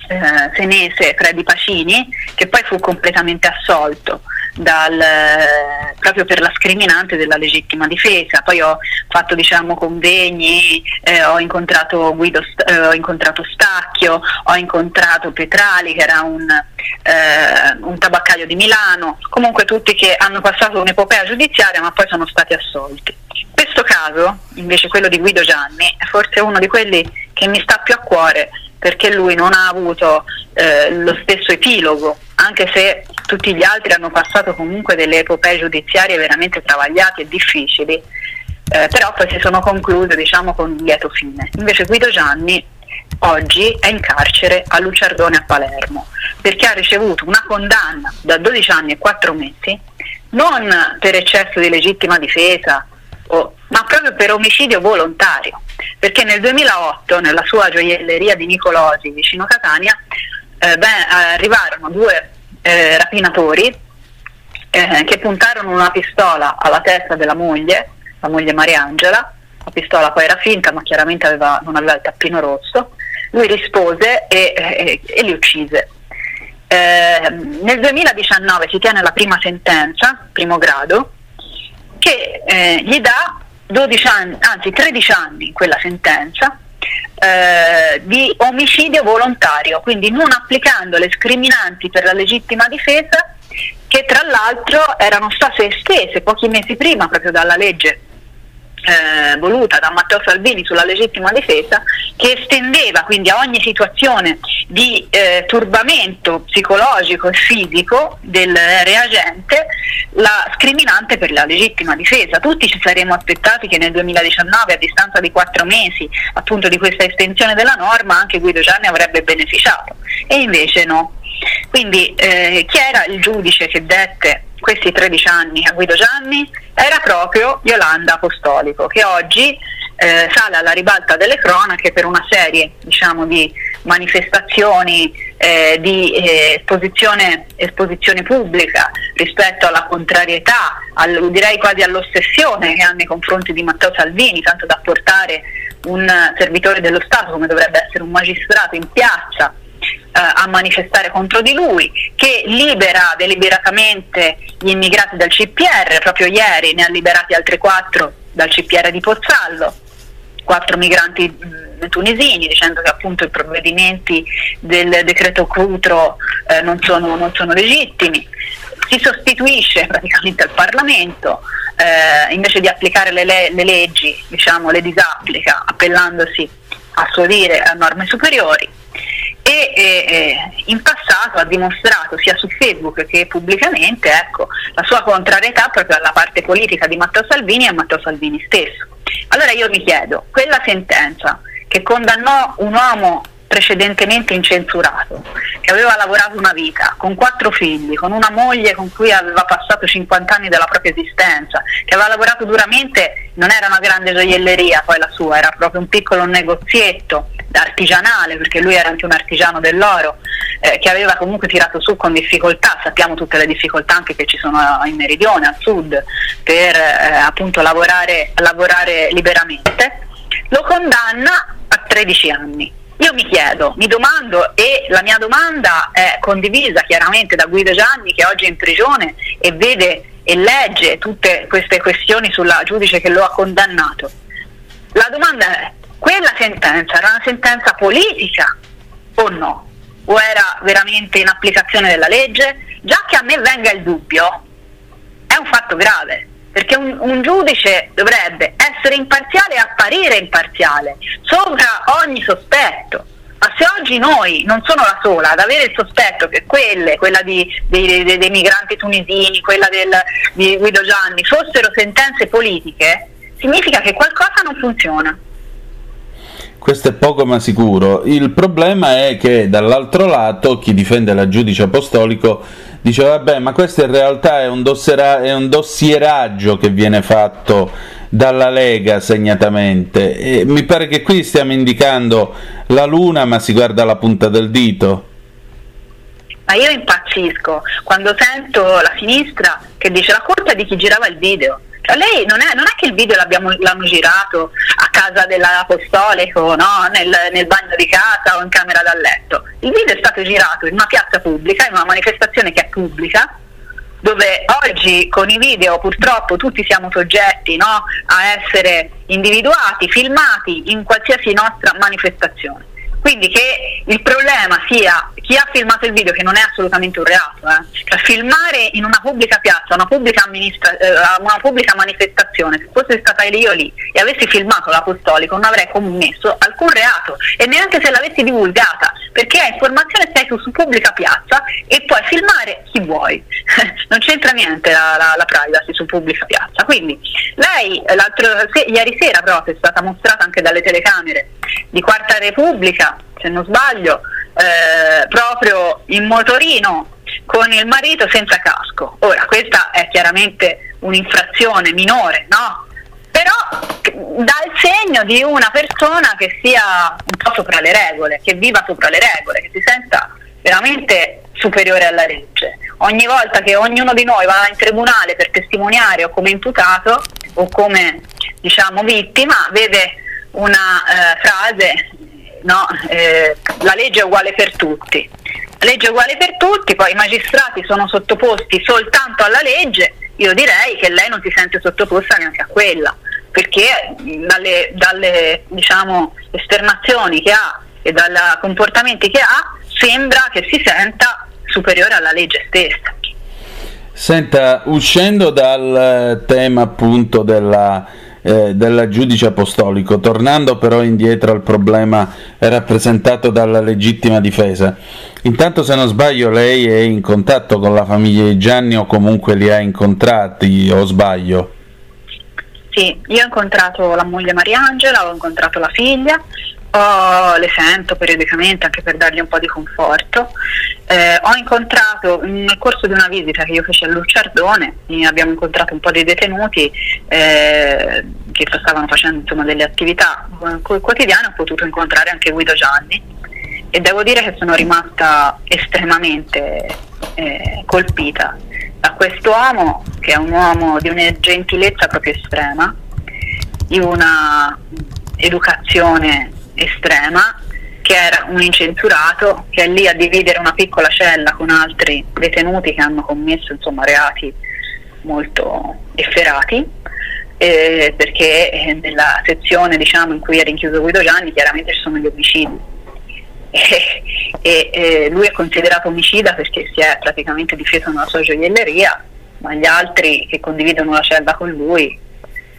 Speaker 6: eh, senese Freddy Pacini che poi fu completamente assolto dal, eh, proprio per la scriminante della legittima difesa. Poi ho fatto diciamo, convegni, eh, ho, incontrato Guido, eh, ho incontrato Stacchio, ho incontrato Petrali che era un, eh, un tabaccaio di Milano, comunque tutti che hanno passato un'epopea giudiziaria ma poi sono stati assolti. Questo caso, invece quello di Guido Gianni, è forse uno di quelli che mi sta più a cuore perché lui non ha avuto eh, lo stesso epilogo, anche se tutti gli altri hanno passato comunque delle epopee giudiziarie veramente travagliate e difficili, eh, però poi si sono concluse diciamo con un lieto fine. Invece Guido Gianni oggi è in carcere a Luciardone a Palermo perché ha ricevuto una condanna da 12 anni e 4 mesi non per eccesso di legittima difesa, o, ma proprio per omicidio volontario, perché nel 2008 nella sua gioielleria di Nicolosi vicino Catania eh, beh, arrivarono due eh, rapinatori eh, che puntarono una pistola alla testa della moglie, la moglie Mariangela, la pistola poi era finta ma chiaramente aveva, non aveva il tappino rosso, lui rispose e, e, e li uccise. Eh, nel 2019 si tiene la prima sentenza, primo grado, che eh, gli dà 12 anni, anzi 13 anni in quella sentenza, eh, di omicidio volontario, quindi non applicando le scriminanti per la legittima difesa che tra l'altro erano state estese pochi mesi prima proprio dalla legge eh, voluta da Matteo Salvini sulla legittima difesa che estendeva quindi a ogni situazione di eh, turbamento psicologico e fisico del reagente la scriminante per la legittima difesa. Tutti ci saremmo aspettati che nel 2019 a distanza di quattro mesi appunto di questa estensione della norma anche Guido Gianni avrebbe beneficiato e invece no. Quindi eh, chi era il giudice che dette questi 13 anni a Guido Gianni? Era proprio Yolanda Apostolico, che oggi eh, sale alla ribalta delle cronache per una serie diciamo, di manifestazioni eh, di eh, esposizione, esposizione, pubblica rispetto alla contrarietà, al, direi quasi all'ossessione che ha nei confronti di Matteo Salvini, tanto da portare un servitore dello Stato come dovrebbe essere un magistrato in piazza a manifestare contro di lui, che libera deliberatamente gli immigrati dal CPR, proprio ieri ne ha liberati altri quattro dal CPR di Pozzallo, quattro migranti mh, tunisini, dicendo che appunto i provvedimenti del decreto Cutro eh, non, sono, non, sono, legittimi. Si sostituisce praticamente al Parlamento, eh, invece di applicare le, le, le leggi, diciamo, le disapplica, appellandosi a suo dire a norme superiori e e eh, in passato ha dimostrato sia su Facebook che pubblicamente ecco, la sua contrarietà proprio alla parte politica di Matteo Salvini e a Matteo Salvini stesso. Allora io mi chiedo, quella sentenza che condannò un uomo precedentemente incensurato, che aveva lavorato una vita, con quattro figli, con una moglie con cui aveva passato 50 anni della propria esistenza, che aveva lavorato duramente, non era una grande gioielleria poi la sua, era proprio un piccolo negozietto artigianale, perché lui era anche un artigiano dell'oro, eh, che aveva comunque tirato su con difficoltà, sappiamo tutte le difficoltà anche che ci sono in meridione, al sud, per eh, appunto lavorare, lavorare liberamente, lo condanna a 13 anni io mi chiedo, mi domando e la mia domanda è condivisa chiaramente da Guido Gianni che oggi è in prigione e vede e legge tutte queste questioni sulla giudice che lo ha condannato. La domanda è, quella sentenza era una sentenza politica o no? O era veramente in applicazione della legge? Già che a me venga il dubbio, è un fatto grave perché un, un, giudice dovrebbe essere imparziale e apparire imparziale sopra ogni sospetto. Ma se oggi noi, non sono la sola, ad avere il sospetto che quelle, quella di, dei, dei, dei, migranti tunisini, quella del, di Guido Gianni, fossero sentenze politiche, significa che qualcosa non funziona.
Speaker 1: Questo è poco ma sicuro. Il problema è che dall'altro lato chi difende la giudice apostolico dice vabbè ma questo in realtà è un, dossiera- è un dossieraggio che viene fatto dalla Lega segnatamente. E mi pare che qui stiamo indicando la luna ma si guarda la punta del dito.
Speaker 6: Ma io impazzisco quando sento la sinistra che dice la colpa è di chi girava il video cioè, lei non è, non è, che il video l'hanno girato a casa dell'apostolico, no? nel, nel, bagno di casa o in camera da letto. Il video è stato girato in una piazza pubblica, in una manifestazione che è pubblica, dove oggi con i video purtroppo tutti siamo soggetti no? a essere individuati, filmati in qualsiasi nostra manifestazione. Quindi che il problema sia chi ha filmato il video, che non è assolutamente un reato, eh. cioè filmare in una pubblica piazza, una pubblica, eh, una pubblica, manifestazione, se fosse stata io lì e avessi filmato l'apostolico non avrei commesso alcun reato e neanche se l'avessi divulgata, perché è informazione stai su, su pubblica piazza e puoi filmare chi vuoi, (laughs) non c'entra niente la, la, la, privacy su pubblica piazza. Quindi lei se, ieri sera proprio è stata mostrata anche dalle telecamere di Quarta Repubblica se non sbaglio, eh, proprio in motorino con il marito senza casco. Ora, questa è chiaramente un'infrazione minore, no? Però dà il segno di una persona che sia un po' sopra le regole, che viva sopra le regole, che si senta veramente superiore alla legge. Ogni volta che ognuno di noi va in tribunale per testimoniare o come imputato o come diciamo vittima, vede una eh, frase no? eh, la legge è uguale per tutti. La legge è uguale per tutti, poi i magistrati sono sottoposti soltanto alla legge, io direi che lei non si sente sottoposta neanche a quella, perché dalle, dalle diciamo, esternazioni che ha e dai comportamenti che ha sembra che si senta superiore alla legge stessa.
Speaker 1: Senta, uscendo dal tema appunto della eh, del giudice apostolico, tornando però indietro al problema rappresentato dalla legittima difesa. Intanto se non sbaglio lei è in contatto con la famiglia di Gianni o comunque li ha incontrati o sbaglio?
Speaker 6: Sì, io ho incontrato la moglie Mariangela, ho incontrato la figlia, Oh, le sento periodicamente anche per dargli un po' di conforto. Eh, ho incontrato nel corso di una visita che io feci a Lucciardone, abbiamo incontrato un po' dei detenuti eh, che stavano facendo insomma, delle attività quotidiane, ho potuto incontrare anche Guido Gianni e devo dire che sono rimasta estremamente eh, colpita da questo uomo che è un uomo di una gentilezza proprio estrema, di una educazione estrema che era un incensurato che è lì a dividere una piccola cella con altri detenuti che hanno commesso insomma, reati molto efferati eh, perché nella sezione diciamo, in cui è rinchiuso Guido Gianni chiaramente ci sono gli omicidi (laughs) e, e, lui è considerato omicida perché si è praticamente difeso nella sua gioielleria ma gli altri che condividono la cella con lui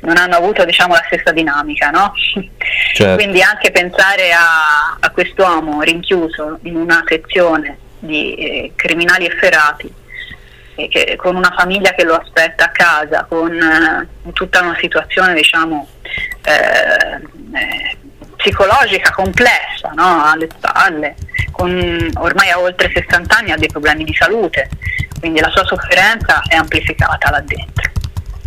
Speaker 6: non hanno avuto diciamo, la stessa dinamica. No? (laughs) Certo. Quindi anche pensare a, a quest'uomo rinchiuso in una sezione di eh, criminali efferati, eh, che, con una famiglia che lo aspetta a casa, con eh, tutta una situazione diciamo, eh, eh, psicologica complessa no? alle spalle, con, ormai ha oltre 60 anni, ha dei problemi di salute, quindi la sua sofferenza è amplificata là dentro.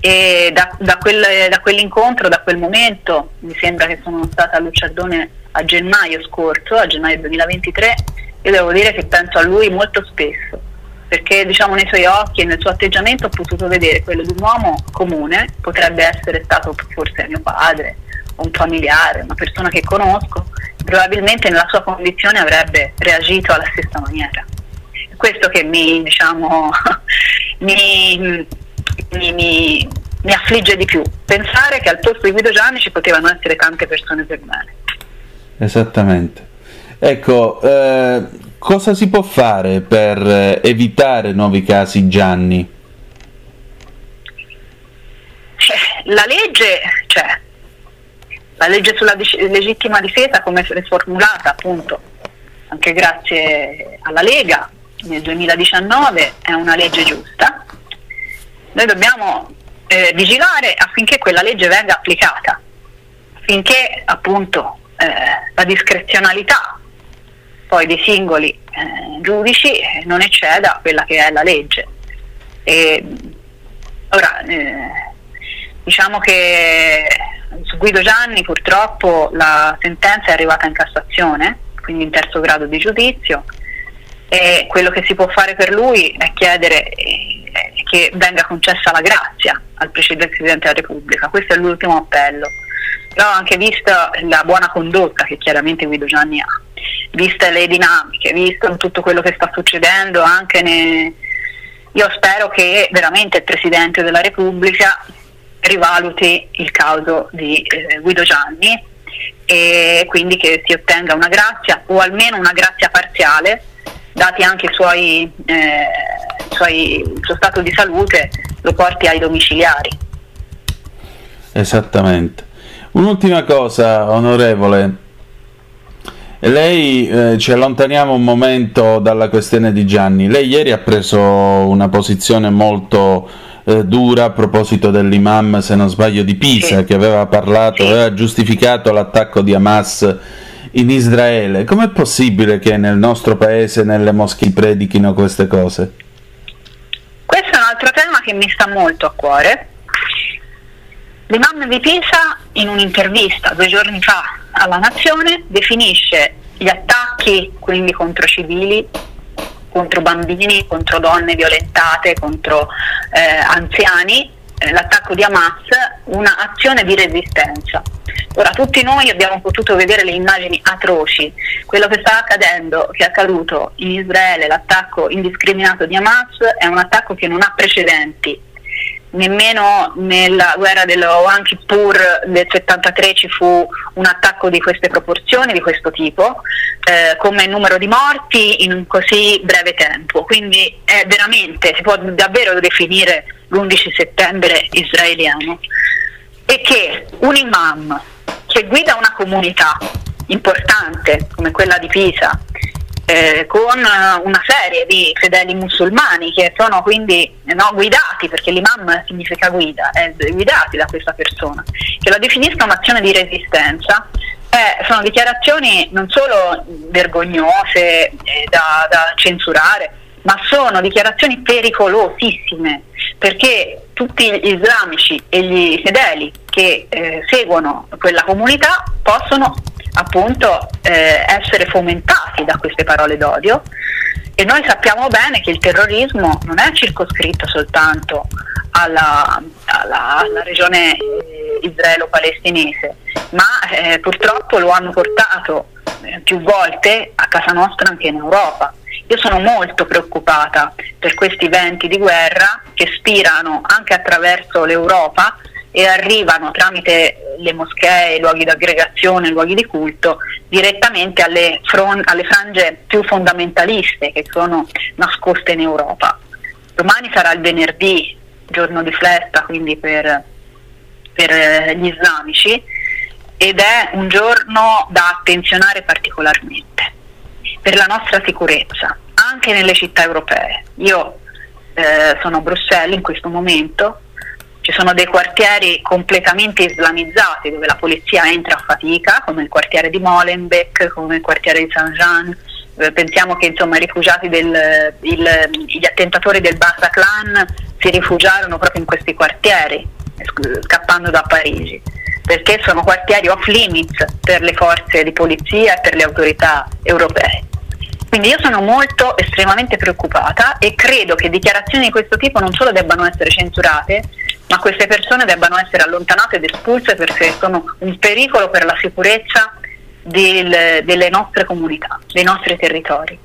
Speaker 6: E da, da, quel, da quell'incontro, da quel momento, mi sembra che sono stata a Luciardone a gennaio scorso, a gennaio 2023, io devo dire che penso a lui molto spesso, perché diciamo nei suoi occhi e nel suo atteggiamento ho potuto vedere quello di un uomo comune, potrebbe essere stato forse mio padre, un familiare, una persona che conosco, probabilmente nella sua condizione avrebbe reagito alla stessa maniera. Questo che mi, diciamo, (laughs) mi, mi, mi, mi affligge di più, pensare che al posto di Guido Gianni ci potevano essere tante persone per bene.
Speaker 1: Esattamente. Ecco, eh, cosa si può fare per evitare nuovi casi Gianni?
Speaker 6: Eh, la legge c'è, cioè, la legge sulla legittima difesa come è formulata appunto anche grazie alla Lega nel 2019 è una legge giusta. Noi dobbiamo eh, vigilare affinché quella legge venga applicata, affinché appunto eh, la discrezionalità poi dei singoli eh, giudici non ecceda quella che è la legge. E, ora, eh, diciamo che su Guido Gianni purtroppo la sentenza è arrivata in Cassazione, quindi in terzo grado di giudizio, e quello che si può fare per lui è chiedere eh, che venga concessa la grazia al Presidente della Repubblica, questo è l'ultimo appello. Però anche vista la buona condotta che chiaramente Guido Gianni ha, viste le dinamiche, visto tutto quello che sta succedendo anche ne... io spero che veramente il Presidente della Repubblica rivaluti il caso di eh, Guido Gianni e quindi che si ottenga una grazia o almeno una grazia parziale, dati anche i suoi, eh, suoi, il suo stato di salute, lo porti ai domiciliari.
Speaker 1: Esattamente. Un'ultima cosa, onorevole. Lei eh, ci allontaniamo un momento dalla questione di Gianni. Lei ieri ha preso una posizione molto eh, dura a proposito dell'imam, se non sbaglio, di Pisa, che aveva parlato, aveva giustificato l'attacco di Hamas in Israele. Com'è possibile che nel nostro paese, nelle moschee, predichino queste cose?
Speaker 6: Questo è un altro tema che mi sta molto a cuore. L'imam di Pisa, in un'intervista due giorni fa alla Nazione, definisce gli attacchi, quindi contro civili, contro bambini, contro donne violentate, contro eh, anziani, eh, l'attacco di Hamas, un'azione di resistenza. Ora, tutti noi abbiamo potuto vedere le immagini atroci, quello che sta accadendo, che è accaduto in Israele, l'attacco indiscriminato di Hamas, è un attacco che non ha precedenti nemmeno nella guerra dello Yom Kippur del 73 ci fu un attacco di queste proporzioni, di questo tipo, eh, come numero di morti in un così breve tempo. Quindi è veramente, si può davvero definire l'11 settembre israeliano. E che un imam che guida una comunità importante come quella di Pisa, eh, con una serie di fedeli musulmani che sono quindi no, guidati, perché l'imam significa guida, eh, guidati da questa persona, che la definisca un'azione di resistenza, eh, sono dichiarazioni non solo vergognose eh, da, da censurare, ma sono dichiarazioni pericolosissime perché tutti gli islamici e gli fedeli che eh, seguono quella comunità possono appunto eh, essere fomentati da queste parole d'odio e noi sappiamo bene che il terrorismo non è circoscritto soltanto alla, alla, alla regione eh, israelo-palestinese, ma eh, purtroppo lo hanno portato eh, più volte a casa nostra anche in Europa. Io sono molto preoccupata per questi venti di guerra che spirano anche attraverso l'Europa e arrivano tramite le moschee, luoghi di aggregazione, luoghi di culto, direttamente alle, fron- alle frange più fondamentaliste che sono nascoste in Europa. Domani sarà il venerdì, giorno di festa, quindi per per eh, gli islamici ed è un giorno da attenzionare particolarmente per la nostra sicurezza, anche nelle città europee. Io eh, sono a Bruxelles in questo momento, ci sono dei quartieri completamente islamizzati dove la polizia entra a fatica, come il quartiere di Molenbeek, come il quartiere di Saint-Jean. Eh, pensiamo che insomma, i rifugiati del, il, gli attentatori del Bataclan si rifugiarono proprio in questi quartieri, scappando da Parigi, perché sono quartieri off limits per le forze di polizia e per le autorità europee. Quindi io sono molto estremamente preoccupata e credo che dichiarazioni di questo tipo non solo debbano essere censurate, ma queste persone debbano essere allontanate ed espulse perché sono un pericolo per la sicurezza del, delle nostre comunità, dei nostri territori.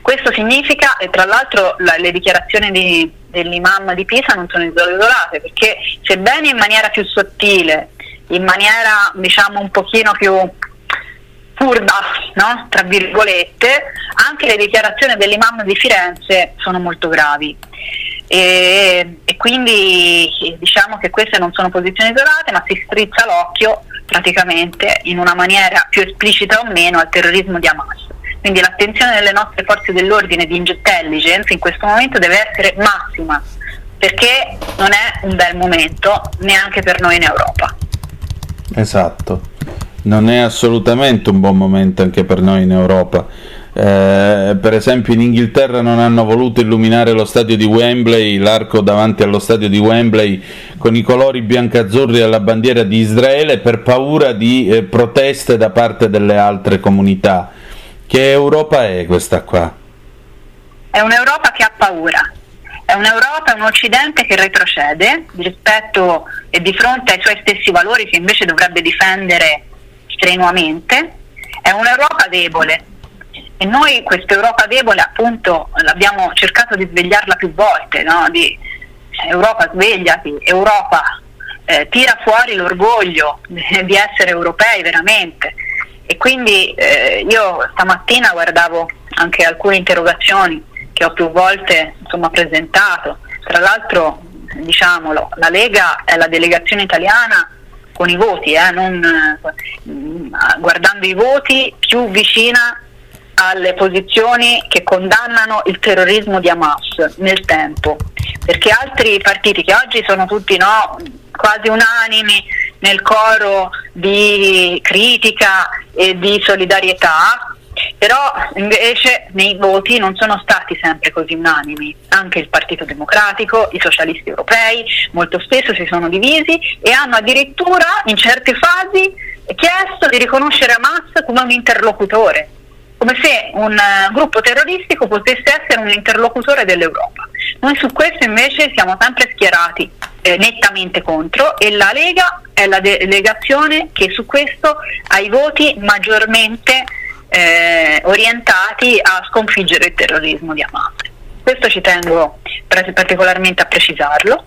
Speaker 6: Questo significa, e tra l'altro la, le dichiarazioni di, dell'imam di Pisa non sono isolate, perché sebbene in maniera più sottile, in maniera diciamo un pochino più furba, no? tra virgolette, anche le dichiarazioni dell'imam di Firenze sono molto gravi. E, e, quindi diciamo che queste non sono posizioni isolate, ma si strizza l'occhio praticamente in una maniera più esplicita o meno al terrorismo di Hamas. Quindi l'attenzione delle nostre forze dell'ordine di intelligence in questo momento deve essere massima, perché non è un bel momento neanche per noi in Europa.
Speaker 1: Esatto non è assolutamente un buon momento anche per noi in Europa. Eh, per esempio in Inghilterra non hanno voluto illuminare lo stadio di Wembley, l'arco davanti allo stadio di Wembley con i colori biancazzurri alla bandiera di Israele per paura di eh, proteste da parte delle altre comunità. Che Europa è questa qua?
Speaker 6: È un'Europa che ha paura, è un'Europa, un Occidente che retrocede rispetto e di fronte ai suoi stessi valori che invece dovrebbe difendere strenuamente, è un'Europa debole. E noi questa Europa debole appunto l'abbiamo cercato di svegliarla più volte, no? di, Europa svegliati, Europa eh, tira fuori l'orgoglio (laughs) di essere europei veramente. E quindi eh, io stamattina guardavo anche alcune interrogazioni che ho più volte insomma, presentato, tra l'altro diciamolo, la Lega è la delegazione italiana con i voti, eh, non, eh, guardando i voti più vicina alle posizioni che condannano il terrorismo di Hamas nel tempo, perché altri partiti che oggi sono tutti no, quasi unanimi nel coro di critica e di solidarietà, però invece nei voti non sono stati sempre così unanimi, anche il Partito Democratico, i socialisti europei molto spesso si sono divisi e hanno addirittura in certe fasi chiesto di riconoscere Hamas come un interlocutore, come se un uh, gruppo terroristico potesse essere un interlocutore dell'Europa. Noi su questo invece siamo sempre schierati eh, nettamente contro e la Lega è la delegazione che su questo ha i voti maggiormente eh, orientati a sconfiggere il terrorismo di Hamas. Questo ci tengo particolarmente a precisarlo.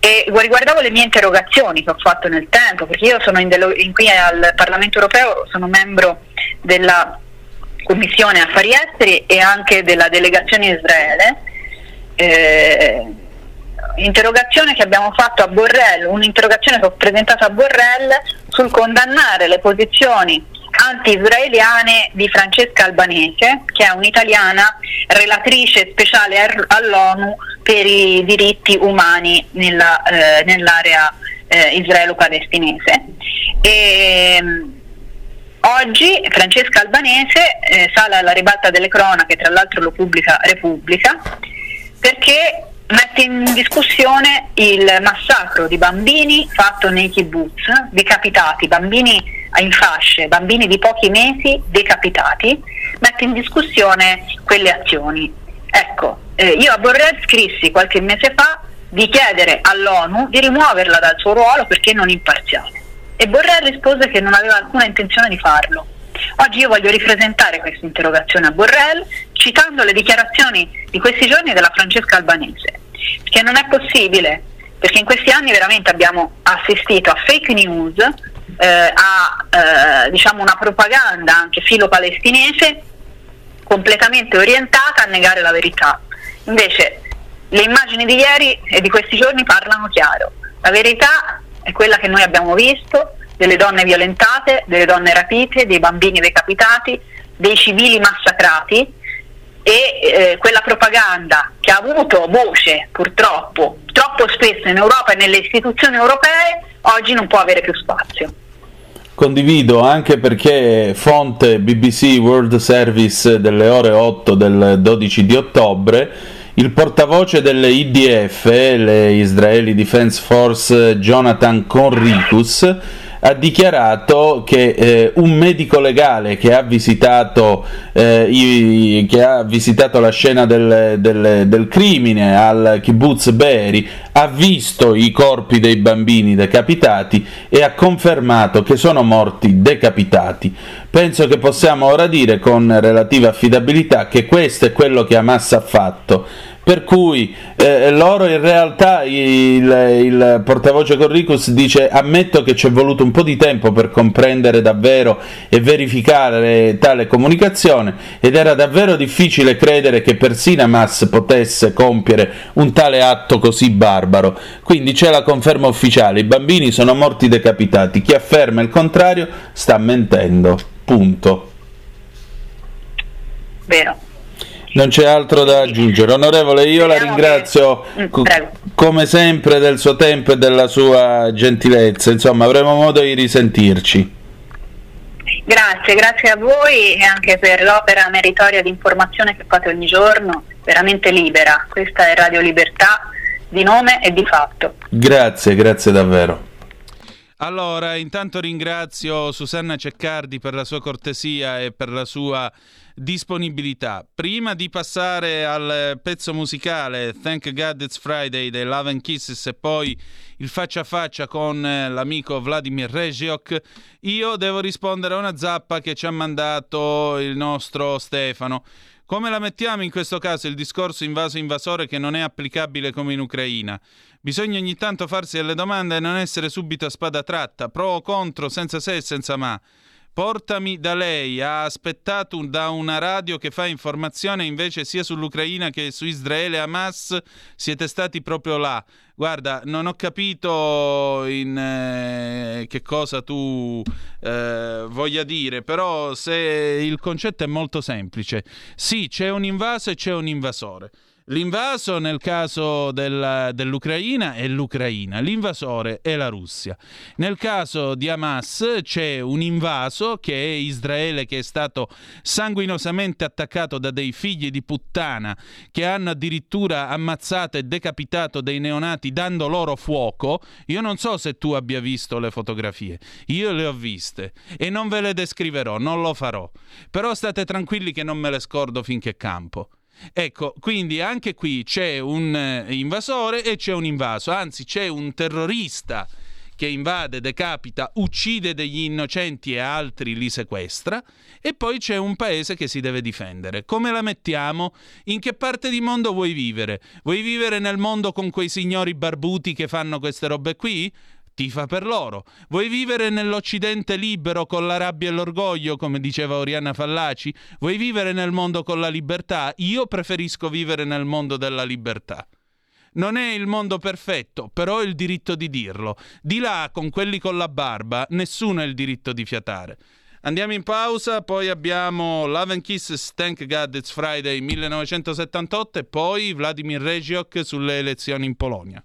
Speaker 6: E riguardavo le mie interrogazioni che ho fatto nel tempo, perché io sono in delo- in qui al Parlamento europeo, sono membro della Commissione Affari Esteri e anche della delegazione Israele. Eh, interrogazione che abbiamo fatto a Borrell, un'interrogazione che ho presentato a Borrell sul condannare le posizioni anti-israeliane di Francesca Albanese, che è un'italiana relatrice speciale all'ONU per i diritti umani nella, eh, nell'area eh, israelo-palestinese. E, oggi Francesca Albanese eh, sale alla ribalta delle cronache, tra l'altro lo pubblica Repubblica, perché mette in discussione il massacro di bambini fatto nei kibbutz, decapitati, bambini in fasce, bambini di pochi mesi decapitati, mette in discussione quelle azioni. Ecco, eh, io a Borrell scrissi qualche mese fa di chiedere all'ONU di rimuoverla dal suo ruolo perché non imparziale. E Borrell rispose che non aveva alcuna intenzione di farlo. Oggi io voglio ripresentare questa interrogazione a Borrell citando le dichiarazioni di questi giorni della Francesca Albanese, che non è possibile, perché in questi anni veramente abbiamo assistito a fake news, eh, a eh, diciamo una propaganda anche filo-palestinese completamente orientata a negare la verità. Invece le immagini di ieri e di questi giorni parlano chiaro. La verità è quella che noi abbiamo visto, delle donne violentate, delle donne rapite, dei bambini decapitati, dei civili massacrati e eh, quella propaganda che ha avuto voce purtroppo troppo spesso in Europa e nelle istituzioni europee oggi non può avere più spazio.
Speaker 1: Condivido anche perché fonte BBC World Service delle ore 8 del 12 di ottobre il portavoce delle IDF, le Israeli Defense Force, Jonathan Conricus, ha dichiarato che eh, un medico legale che ha visitato, eh, i, che ha visitato la scena del, del, del, crimine al kibbutz Be'eri ha visto i corpi dei bambini decapitati e ha confermato che sono morti decapitati. Penso che possiamo ora dire con relativa affidabilità che questo è quello che Hamas ha fatto per cui eh, loro in realtà il, il portavoce Corricus dice ammetto che ci è voluto un po' di tempo per comprendere davvero e verificare tale comunicazione ed era davvero difficile credere che persino Hamas potesse compiere un tale atto così barbaro. Quindi c'è la conferma ufficiale. I bambini sono morti decapitati. Chi afferma il contrario sta mentendo. Punto.
Speaker 6: Vero
Speaker 1: non c'è altro da aggiungere. Onorevole, io la ringrazio co- come sempre del suo tempo e della sua gentilezza. Insomma, avremo modo di risentirci.
Speaker 6: Grazie, grazie a voi e anche per l'opera meritoria di informazione che fate ogni giorno, veramente libera. Questa è Radio Libertà di nome e di fatto.
Speaker 1: Grazie, grazie davvero. Allora, intanto ringrazio Susanna Ceccardi per la sua cortesia e per la sua disponibilità. Prima di passare al pezzo musicale Thank God It's Friday dei Love and Kisses e poi il faccia a faccia con eh, l'amico Vladimir Regiok, io devo rispondere a una zappa che ci ha mandato il nostro Stefano. Come la mettiamo in questo caso il discorso invaso-invasore che non è applicabile come in Ucraina? Bisogna ogni tanto farsi delle domande e non essere subito a spada tratta, pro o contro, senza se e senza ma. Portami da lei, ha aspettato da una radio che fa informazione invece sia sull'Ucraina che su Israele Hamas, siete stati proprio là. Guarda, non ho capito in eh, che cosa tu eh, voglia dire, però se il concetto è molto semplice. Sì, c'è un invaso e c'è un invasore. L'invaso nel caso del, dell'Ucraina è l'Ucraina, l'invasore è la Russia. Nel caso di Hamas c'è un invaso che è Israele che è stato sanguinosamente attaccato da dei figli di puttana che hanno addirittura ammazzato e decapitato dei neonati dando loro fuoco. Io non so se tu abbia visto le fotografie, io le ho viste e non ve le descriverò, non lo farò. Però state tranquilli che non me le scordo finché campo. Ecco, quindi anche qui c'è un eh, invasore e c'è un invaso, anzi c'è un terrorista che invade, decapita, uccide degli innocenti e altri li sequestra e poi c'è un paese che si deve difendere. Come la mettiamo? In che parte di mondo vuoi vivere? Vuoi vivere nel mondo con quei signori barbuti che fanno queste robe qui? Tifa per loro. Vuoi vivere nell'Occidente libero con la rabbia e l'orgoglio, come diceva Oriana Fallaci? Vuoi vivere nel mondo con la libertà? Io preferisco vivere nel mondo della libertà. Non è il mondo perfetto, però ho il diritto di dirlo. Di là, con quelli con la barba, nessuno ha il diritto di fiatare. Andiamo in pausa, poi abbiamo Love and Kisses, Thank God It's Friday 1978 e poi Vladimir Regiok sulle elezioni in Polonia.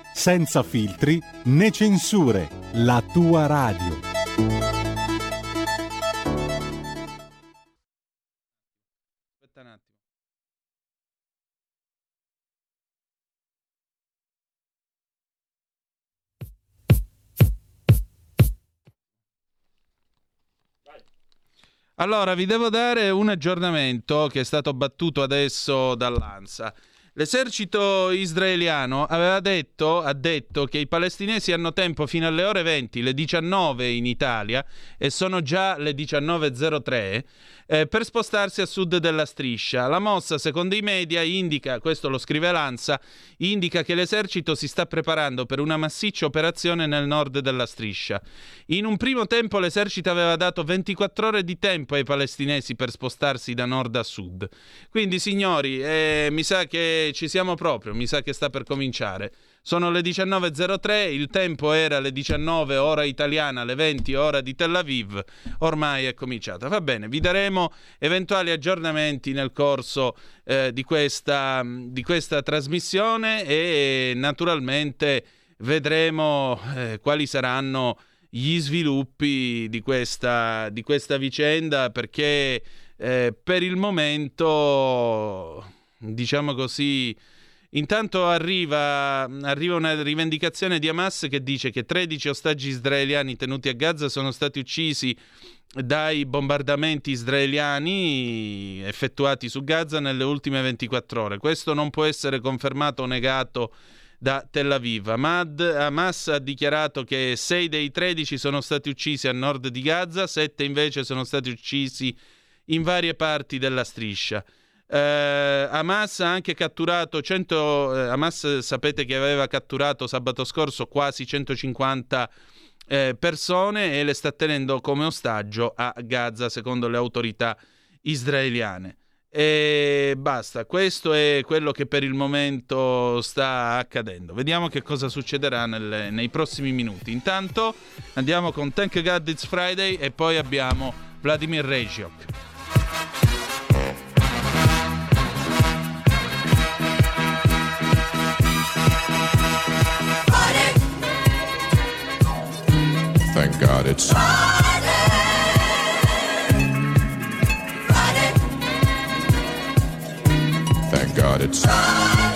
Speaker 5: senza filtri né censure, la tua radio.
Speaker 1: Aspetta un attimo. Allora, vi devo dare un aggiornamento che è stato battuto adesso dall'ANSA. L'esercito israeliano aveva detto, ha detto che i palestinesi hanno tempo fino alle ore 20, le 19 in Italia, e sono già le 19.03, eh, per spostarsi a sud della striscia. La mossa, secondo i media, indica, questo lo scrive Lanza, indica che l'esercito si sta preparando per una massiccia operazione nel nord della striscia. In un primo tempo l'esercito aveva dato 24 ore di tempo ai palestinesi per spostarsi da nord a sud. Quindi, signori, eh, mi sa che ci siamo proprio, mi sa che sta per cominciare. Sono le 19.03, il tempo era le 19 ora italiana, le 20 ora di Tel Aviv, ormai è cominciata. Va bene, vi daremo eventuali aggiornamenti nel corso eh, di, questa, di, questa, trasmissione e naturalmente vedremo eh, quali saranno gli sviluppi di questa, di questa vicenda perché eh, per il momento, diciamo così, Intanto arriva, arriva, una rivendicazione di Hamas che dice che 13 ostaggi israeliani tenuti a Gaza sono stati uccisi dai bombardamenti israeliani effettuati su Gaza nelle ultime 24 ore. Questo non può essere confermato o negato da Tel Aviv. Ahmad, Hamas ha dichiarato che 6 dei 13 sono stati uccisi a nord di Gaza, 7 invece sono stati uccisi in varie parti della striscia. Eh, Hamas ha anche catturato 100, eh, Hamas sapete che aveva catturato sabato scorso quasi 150 eh, persone e le sta tenendo come ostaggio a Gaza secondo le autorità israeliane. E basta, questo è quello che per il momento sta accadendo. Vediamo che cosa succederà nelle, nei prossimi minuti. Intanto andiamo con Thank God It's Friday e poi abbiamo Vladimir Regiok.
Speaker 7: Thank God it's Friday. Friday. Thank God it's Friday.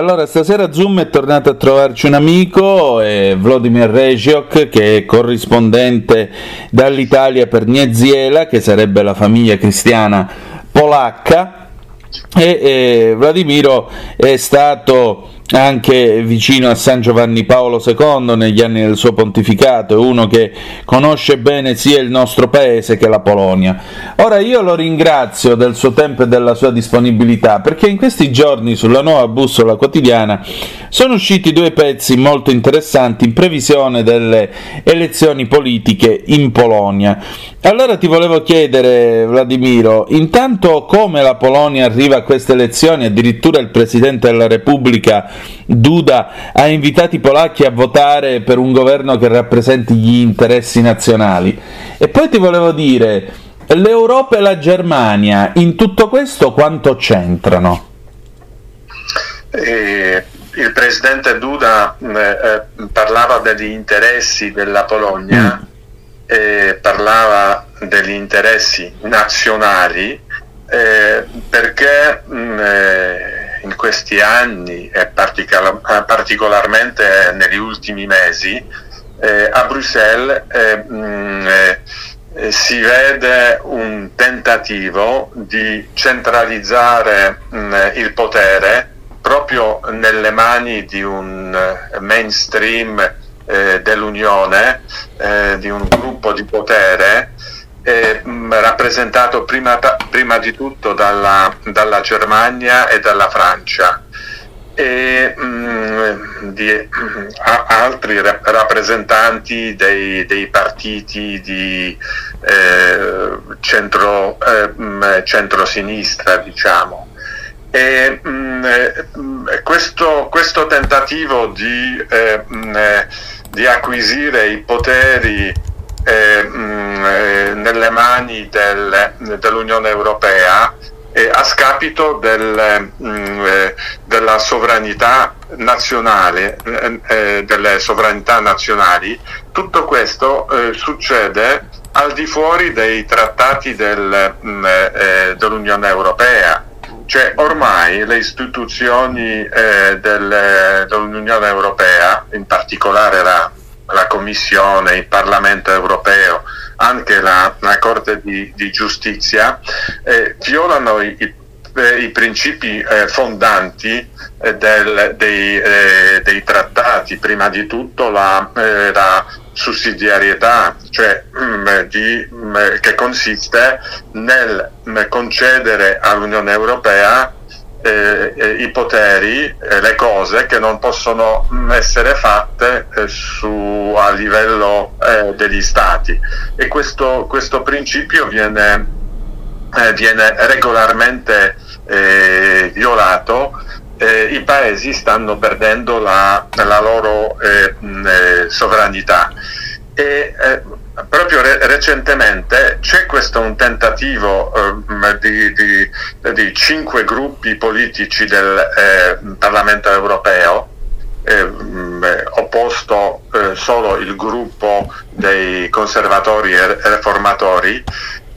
Speaker 1: Allora, stasera Zoom è tornato a trovarci un amico, è Vladimir Regiok, che è corrispondente dall'Italia per Nieziela, che sarebbe la famiglia cristiana polacca, e, e Vladimiro è stato anche vicino a San Giovanni Paolo II negli anni del suo pontificato, è uno che conosce bene sia il nostro paese che la Polonia. Ora io lo ringrazio del suo tempo e della sua disponibilità perché in questi giorni sulla nuova bussola quotidiana sono usciti due pezzi molto interessanti in previsione delle elezioni politiche in Polonia. Allora ti volevo chiedere, Vladimiro, intanto come la Polonia arriva a queste elezioni, addirittura il Presidente della Repubblica Duda ha invitato i polacchi a votare per un governo che rappresenti gli interessi nazionali. E poi ti volevo dire, l'Europa e la Germania in tutto questo quanto c'entrano?
Speaker 8: Eh, il presidente Duda eh, eh, parlava degli interessi della Polonia, mm. Parlava degli interessi nazionali eh, perché mh, mm, in questi anni e particolar- particolarmente negli ultimi mesi eh, a Bruxelles eh, mh, eh, si vede un tentativo di centralizzare mh, il potere proprio nelle mani di un eh, mainstream eh, dell'Unione, eh, di un gruppo di potere eh, rappresentato prima, prima, di tutto dalla, dalla, Germania e dalla Francia e mh, di a, altri rappresentanti dei, dei partiti di eh, centro, eh, centro-sinistra, diciamo. E, mh, questo, questo, tentativo di, eh, mh, di acquisire i poteri eh, mh, eh, nelle mani del, dell'Unione Europea eh, a scapito del, mh, eh, della sovranità nazionale, eh, eh, delle sovranità nazionali, tutto questo succede al di fuori dei trattati del, mh, dell'Unione Europea. Cioè ormai le istituzioni del, dell'Unione Europea, in particolare la la Commissione, il Parlamento europeo, anche la, la Corte di, di Giustizia, eh, violano i, i, eh, i principi eh, fondanti eh, del, dei, eh, dei, trattati, prima di tutto la, eh, la sussidiarietà, cioè mm, di, mh, mm, che consiste nel mm, concedere all'Unione Europea eh, eh, i poteri, eh, le cose che non possono essere fatte eh, su, a livello eh, degli stati e questo, questo principio viene, eh, viene regolarmente violato. I paesi stanno perdendo la, la loro mh, sovranità. E proprio re- recentemente c'è questo un tentativo eh, di, di, di, cinque gruppi politici del eh, Parlamento europeo, eh, mh, opposto eh, solo il gruppo dei conservatori e reformatori,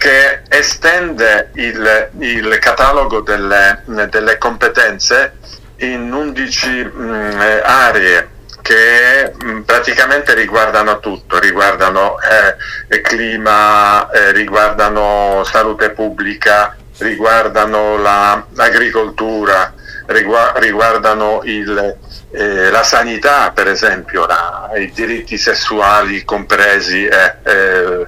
Speaker 8: che estende il, il catalogo delle, delle, competenze in 11 mh, aree che mh, mm, praticamente riguardano tutto, riguardano eh, clima, eh, riguardano salute pubblica, riguardano la, l'agricoltura, riguardano il, eh, la sanità, per esempio, la, i diritti sessuali compresi, eh,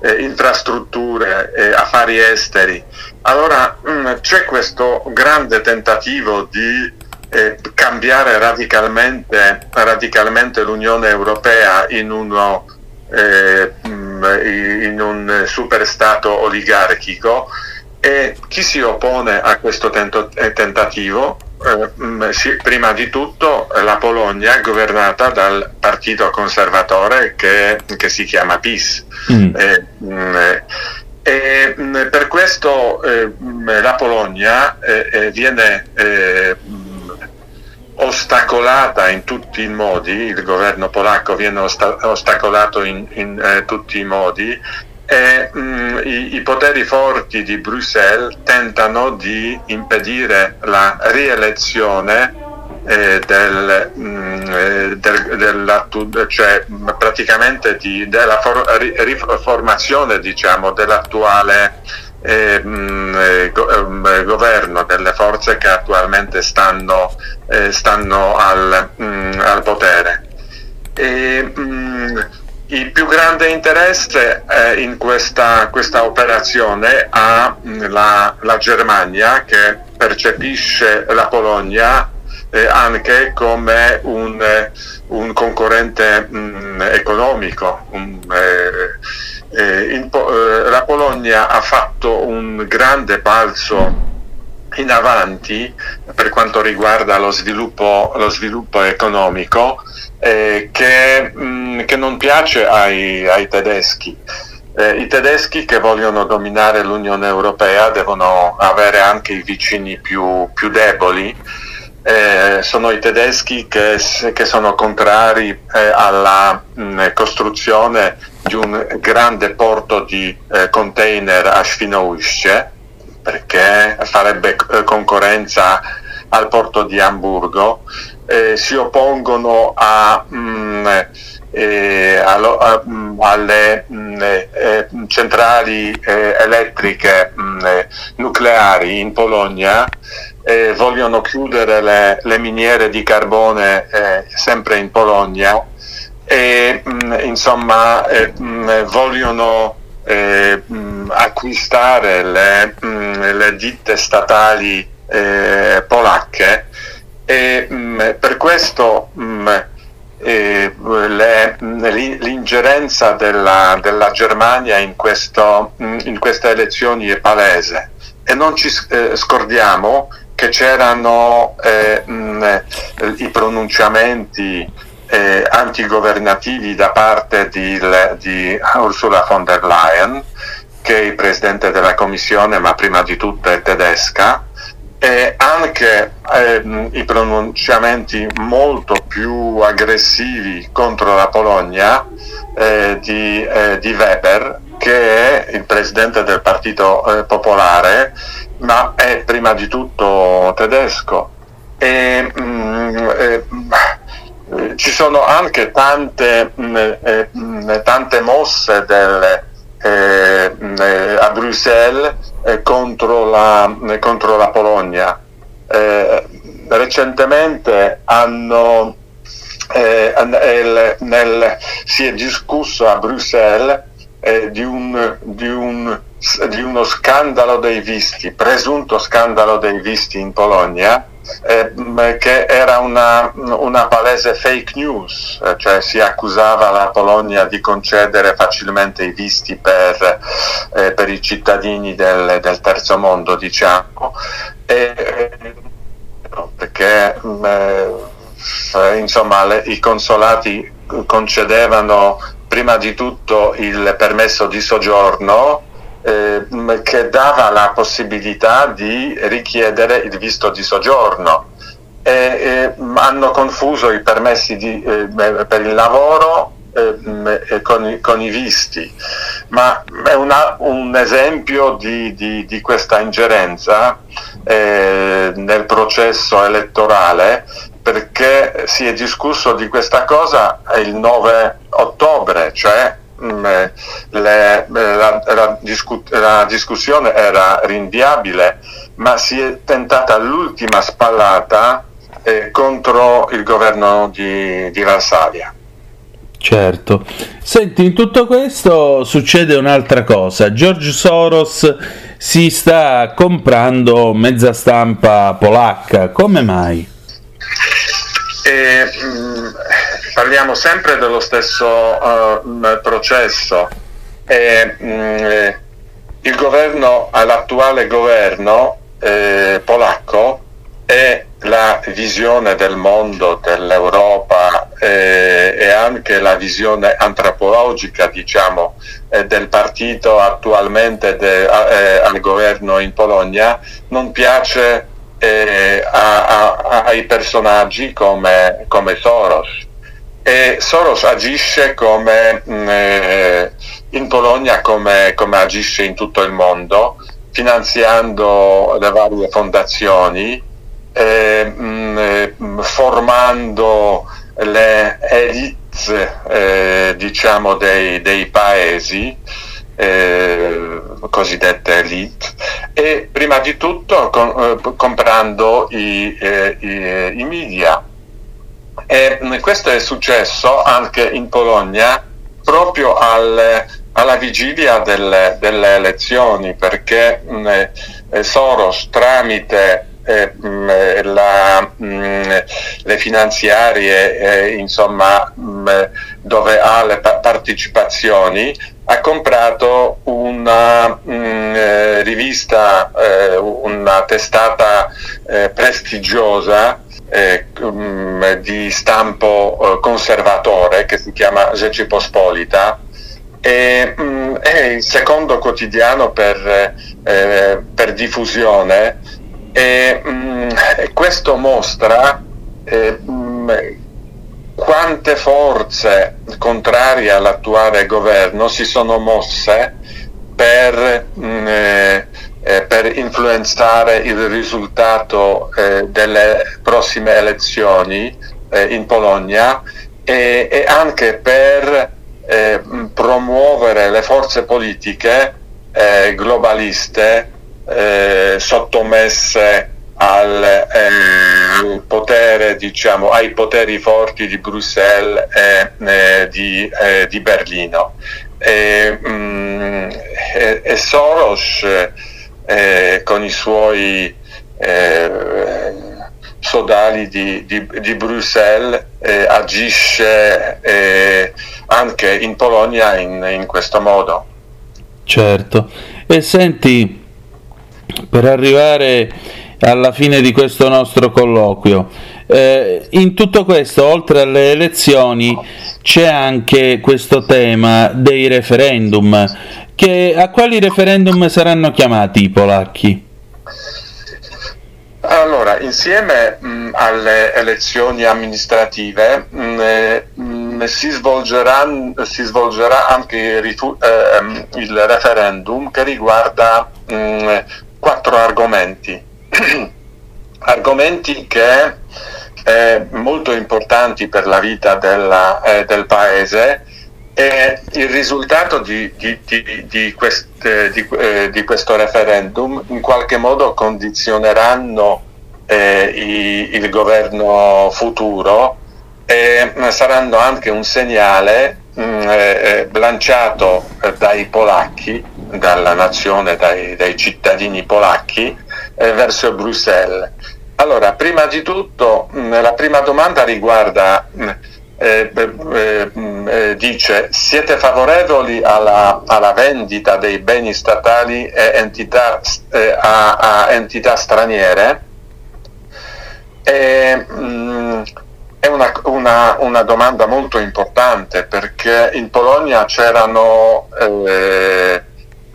Speaker 8: eh, eh, infrastrutture, affari esteri. Allora mh, mm, c'è questo grande tentativo di eh, cambiare radicalmente, radicalmente, l'Unione Europea in, uno, eh, mm, in un superstato oligarchico e chi si oppone a questo tento- eh, tentativo? Eh, mm, sì, prima di tutto la Polonia è governata dal partito conservatore che, che si chiama PIS. Mm. Eh, mm, eh, e per questo eh, la Polonia eh, viene eh, ostacolata in tutti i modi, il governo polacco viene osta- ostacolato in, in eh, tutti i modi e mh, mm, i, i, poteri forti di Bruxelles tentano di impedire la rielezione eh, del, mm, eh, del, cioè praticamente di, della for, riformazione diciamo, dell'attuale eh, mh, eh, ehm, governo delle forze che attualmente stanno, eh, stanno al, mh, al potere. E, mh, il più grande interesse eh, in questa, questa operazione ha mh, la, la Germania che percepisce la Polonia eh, anche come un, eh, un concorrente mh, economico. un, eh, eh, in eh, la Polonia ha fatto un grande balzo in avanti per quanto riguarda lo sviluppo, lo sviluppo economico eh, che, mh, che non piace ai, ai tedeschi. Eh, I tedeschi che vogliono dominare l'Unione Europea devono avere anche i vicini più, più deboli. Eh, sono i tedeschi che, che sono contrari eh, alla mh, costruzione di un grande porto di eh, container a Świnoujście perché farebbe eh, concorrenza al porto di Amburgo, eh, si oppongono a, mh, eh, allo- a- mh, alle mh, eh, centrali eh, elettriche mh, eh, nucleari in Polonia, eh, vogliono chiudere le, le miniere di carbone sempre in Polonia e insomma vogliono acquistare le, le ditte statali polacche e mh, per questo mh, eh, le- l'in- l'ingerenza della, della Germania in, questo, mh, in queste elezioni è palese. E non ci eh, scordiamo che c'erano eh, mh, i pronunciamenti eh, antigovernativi da parte di, le- di Ursula von der Leyen, che è il presidente della Commissione, ma prima di tutto è tedesca, e anche ehm, i pronunciamenti molto più aggressivi contro la Polonia eh, di, eh, di Weber, che è il presidente del Partito eh, Popolare, ma è prima di tutto tedesco. E, mm, eh, eh, ci sono anche tante, mh, eh, mh, tante mosse mh, eh, a Bruxelles eh, contro, la, eh, contro la Polonia. Eh, recentemente hanno, eh, nel- nel- si è discusso a Bruxelles di, un, di, un, di uno scandalo dei visti, presunto scandalo dei visti in Polonia, eh, mh, che era una, una palese fake news, eh, cioè si accusava la Polonia di concedere facilmente i visti per, eh, per i cittadini del, del terzo mondo, diciamo, e, perché mh, eh, insomma le- i consolati concedevano prima di tutto il permesso di soggiorno eh, mh, che dava la possibilità di richiedere il visto di soggiorno. E, e, mh, hanno confuso i permessi di, eh, per il lavoro eh, con, i- con i visti, ma è una- un esempio di, di- di questa ingerenza eh, nel processo elettorale perché si è discusso di questa cosa il 9 ottobre, cioè mh, le- la, la discu- la discussione era rinviabile, ma si è tentata l'ultima spallata eh, contro il governo di, di Varsavia.
Speaker 1: Certo. Senti, in tutto questo succede un'altra cosa. George Soros si sta comprando mezza stampa polacca. Come mai?
Speaker 8: E, mh, parliamo sempre dello stesso uh, processo. E, mh, eh, il governo, l'attuale governo eh, polacco e la visione del mondo, dell'Europa eh, e anche la visione antropologica, diciamo, eh, del partito attualmente de- a- al governo in Polonia non piace eh, a- a- ai personaggi come, come Soros. E Soros agisce come, mh, eh, in Polonia come, come agisce in tutto il mondo, finanziando le varie fondazioni, eh, mh, eh, mh, formando le elite eh, diciamo dei, dei paesi eh, cosiddette elite e prima di tutto con- eh, comprando i, eh, i- i media. E mh, questo è successo anche in Polonia proprio al- alla vigilia delle, delle elezioni perché mh, eh, Soros tramite eh, mh, eh, la, mh, le finanziarie, eh, insomma, dove ha le pa- partecipazioni, ha comprato una eh, rivista, eh, una testata eh, prestigiosa eh, mh, di stampo eh, conservatore che si chiama Rzeczypospolita e, mh, è il secondo quotidiano per, eh, per diffusione e, mh, e questo mostra eh, mh, quante forze contrarie all'attuale governo si sono mosse per, eh, eh, per influenzare il risultato eh, delle prossime elezioni eh, in Polonia e, e anche per eh, promuovere le forze politiche eh, globaliste eh, sottomesse al, al potere, diciamo, ai poteri forti di Bruxelles e di, di Berlino. E, mh, e- e Soros eh, con i suoi eh, sodali di, di- di Bruxelles eh, agisce eh, anche in Polonia in, in questo modo.
Speaker 1: Certo. E senti, per arrivare alla fine di questo nostro colloquio, eh, in tutto questo, oltre alle elezioni, c'è anche questo tema dei referendum. Che, a quali referendum saranno chiamati i polacchi?
Speaker 8: Allora, insieme mh, alle elezioni amministrative mh, eh, mh, si, svolgeranno- si svolgerà anche il, rifu- ehm, il referendum che riguarda quattro argomenti. (clears throat) argomenti che eh, molto importanti per la vita della- eh, del paese e il risultato di, di- di- di quest- eh, di- eh, questo referendum in qualche modo condizioneranno eh, i- il governo futuro e mh, saranno anche un segnale mh, eh, eh, lanciato eh, dai polacchi, dalla nazione, dai, dai cittadini polacchi eh, verso Bruxelles. Allora, prima di tutto, mh, la prima domanda riguarda mh, eh, eh, eh, dice siete favorevoli alla, alla vendita dei beni statali entità, eh, a, a entità straniere? E, mh, è una, una- una domanda molto importante perché in Polonia c'erano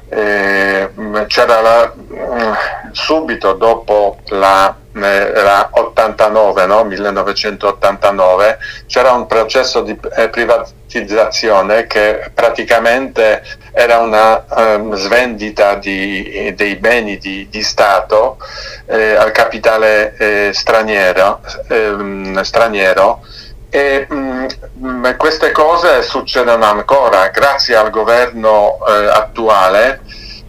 Speaker 8: eh, mh, c'era la- mh, subito dopo la, eh, la 89, no? 1989, c'era un processo di eh, privatizzazione che praticamente era una ehm, svendita di- dei beni di, di Stato eh, al capitale eh, straniero, ehm, straniero e mh, mh, queste cose succedono ancora grazie al governo eh, attuale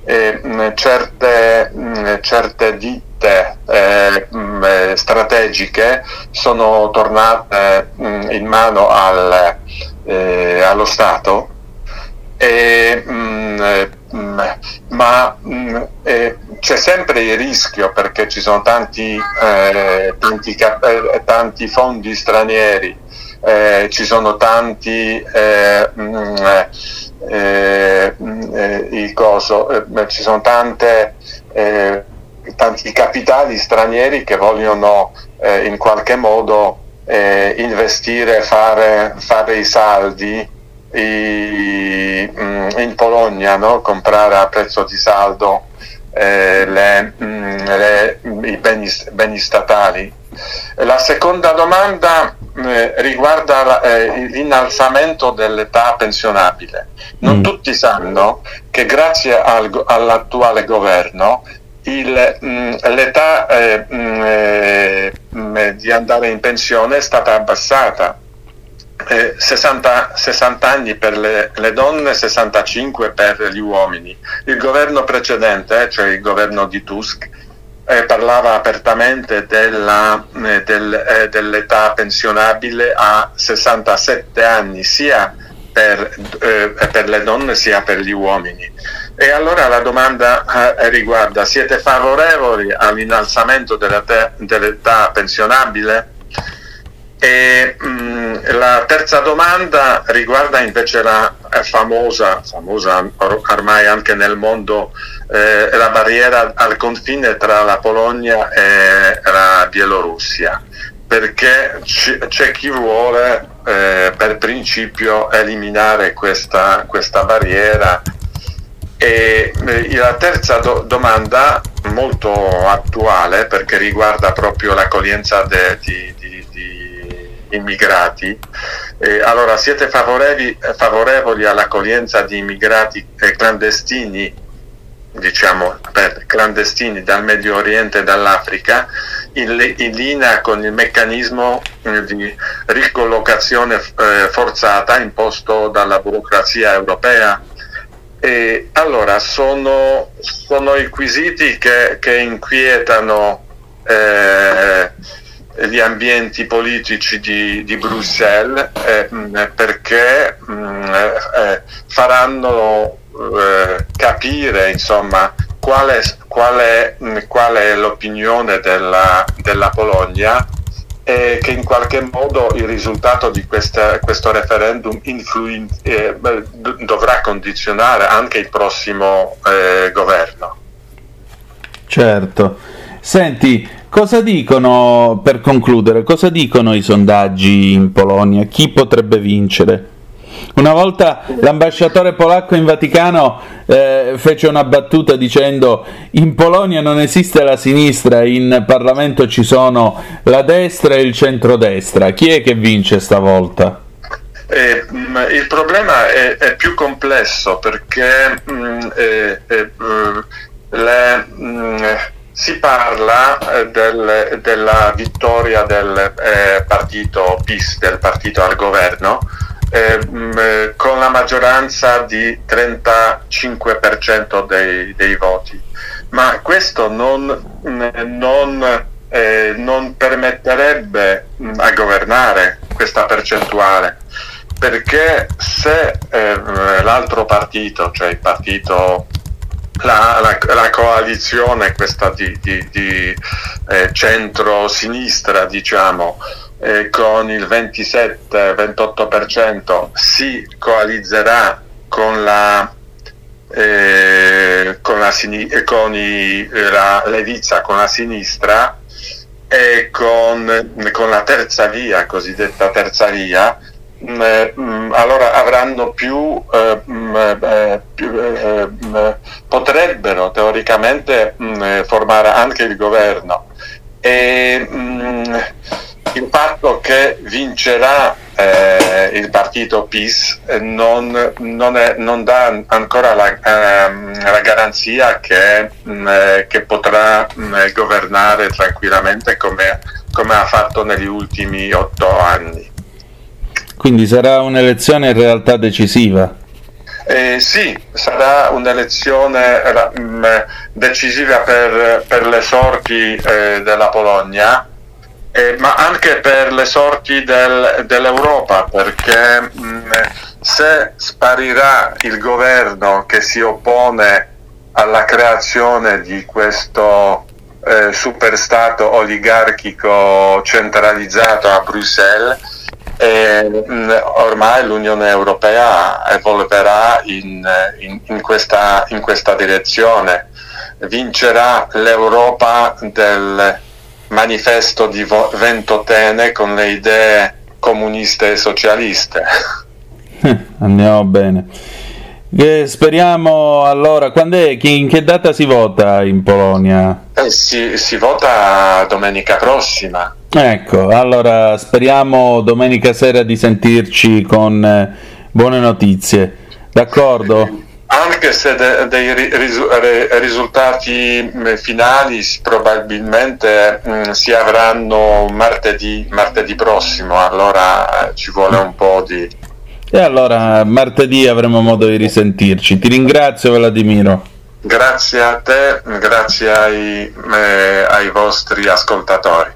Speaker 8: eh, mh, certe, mh, certe ditte eh, mh, eh, strategiche sono tornate in mano al, eh, allo Stato e, eh, ma c'è sempre il rischio perché ci sono tanti, eh, tanti, tanti fondi stranieri, ci sono tanti mh, il coso, eh, ci sono tante, eh, tanti capitali stranieri che vogliono eh, in qualche modo eh, investire, fare, fare i saldi i- in Polonia, no? comprare a prezzo di saldo eh, le, le- i beni, beni statali. La seconda domanda eh, riguarda la- eh, l'innalzamento dell'età pensionabile. Non
Speaker 1: Mm.
Speaker 8: tutti sanno che grazie al all'attuale governo il, mm, l'età eh, mm, eh, mm, di andare in pensione è stata abbassata eh, 60, 60 anni per le, le donne, 65 per gli uomini. Il governo precedente, eh, cioè il governo di Tusk, eh, parlava apertamente della, eh, del, eh, dell'età pensionabile a 67 anni, sia per, eh, per, le donne sia per gli uomini. E allora la domanda eh, riguarda, siete favorevoli all'innalzamento dell'età, dell'età pensionabile? E, mh, mm, la terza domanda riguarda invece la famosa, famosa ormai anche nel mondo, eh, la barriera al confine tra la Polonia e la Bielorussia, perché c'è chi vuole eh, per principio eliminare questa, questa barriera. E eh, la terza do- domanda, molto attuale perché riguarda proprio l'accoglienza de- di, immigrati. Eh, allora, siete favorevoli, favorevoli all'accoglienza di immigrati eh, clandestini, diciamo, per clandestini dal Medio Oriente e dall'Africa, in, in linea con il meccanismo eh, di ricollocazione eh, forzata imposto dalla burocrazia europea? E allora sono, sono i quesiti che, che inquietano eh, gli ambienti politici di, di Bruxelles eh, perché mh, eh, faranno eh, capire insomma, qual, è, qual, è, mh, qual è l'opinione della, della, Polonia e che in qualche modo il risultato di questa, questo referendum influen- eh, dovrà condizionare anche il prossimo eh, governo.
Speaker 1: Certo. Senti, Cosa dicono, per concludere, cosa dicono i sondaggi in Polonia? Chi potrebbe vincere? Una volta l'ambasciatore polacco in Vaticano eh, fece una battuta dicendo in Polonia non esiste la sinistra, in Parlamento ci sono la destra e il centrodestra. Chi è che vince stavolta?
Speaker 8: Eh, il problema è, è, più complesso perché mh, mm, eh, eh, le, mh, mm, si parla eh, del, della vittoria del eh, partito PIS, del partito al governo, eh, mh, mm, eh, con la maggioranza di 35% dei, dei, voti. Ma questo non, mm, non, eh, non permetterebbe mh, mm, a governare questa percentuale, perché se l'altro partito, cioè il partito la, la, la, coalizione questa di, di, di eh, centro-sinistra diciamo eh, con il 27-28% si coalizzerà con la eh, con, la, con i, la Levizza, con la sinistra e con, con la terza via, cosiddetta terza via, eh, allora avranno più, eh, mm, eh, più eh, eh, potrebbero teoricamente formare anche il governo e il fatto che vincerà eh, il partito PIS non, non, è, non dà ancora la, ehm, la garanzia che, che potrà governare tranquillamente come, come ha fatto negli ultimi otto anni.
Speaker 1: Quindi sarà un'elezione in realtà decisiva.
Speaker 8: Eh, sì, sarà un'elezione mm, decisiva per, per, le sorti eh, della Polonia, eh, ma anche per le sorti del, dell'Europa, perché mh, mm, se sparirà il governo che si oppone alla creazione di questo eh, superstato oligarchico centralizzato a Bruxelles, e, mh, ormai l'Unione Europea evolverà in, in, in, questa, in questa direzione, vincerà l'Europa del manifesto di Ventotene con le idee comuniste e socialiste.
Speaker 1: Andiamo bene. Eh, speriamo allora, quando è, in che data si vota in Polonia?
Speaker 8: Eh, si, si vota domenica prossima.
Speaker 1: Ecco, allora speriamo domenica sera di sentirci con eh, buone notizie. D'accordo?
Speaker 8: anche se de- dei ri- risu- re- risultati finali probabilmente mh, si avranno martedì, martedì prossimo, allora ci vuole un po' di...
Speaker 1: E allora martedì avremo modo di risentirci. Ti ringrazio Vladimiro.
Speaker 8: Grazie a te, grazie ai, eh, ai vostri ascoltatori.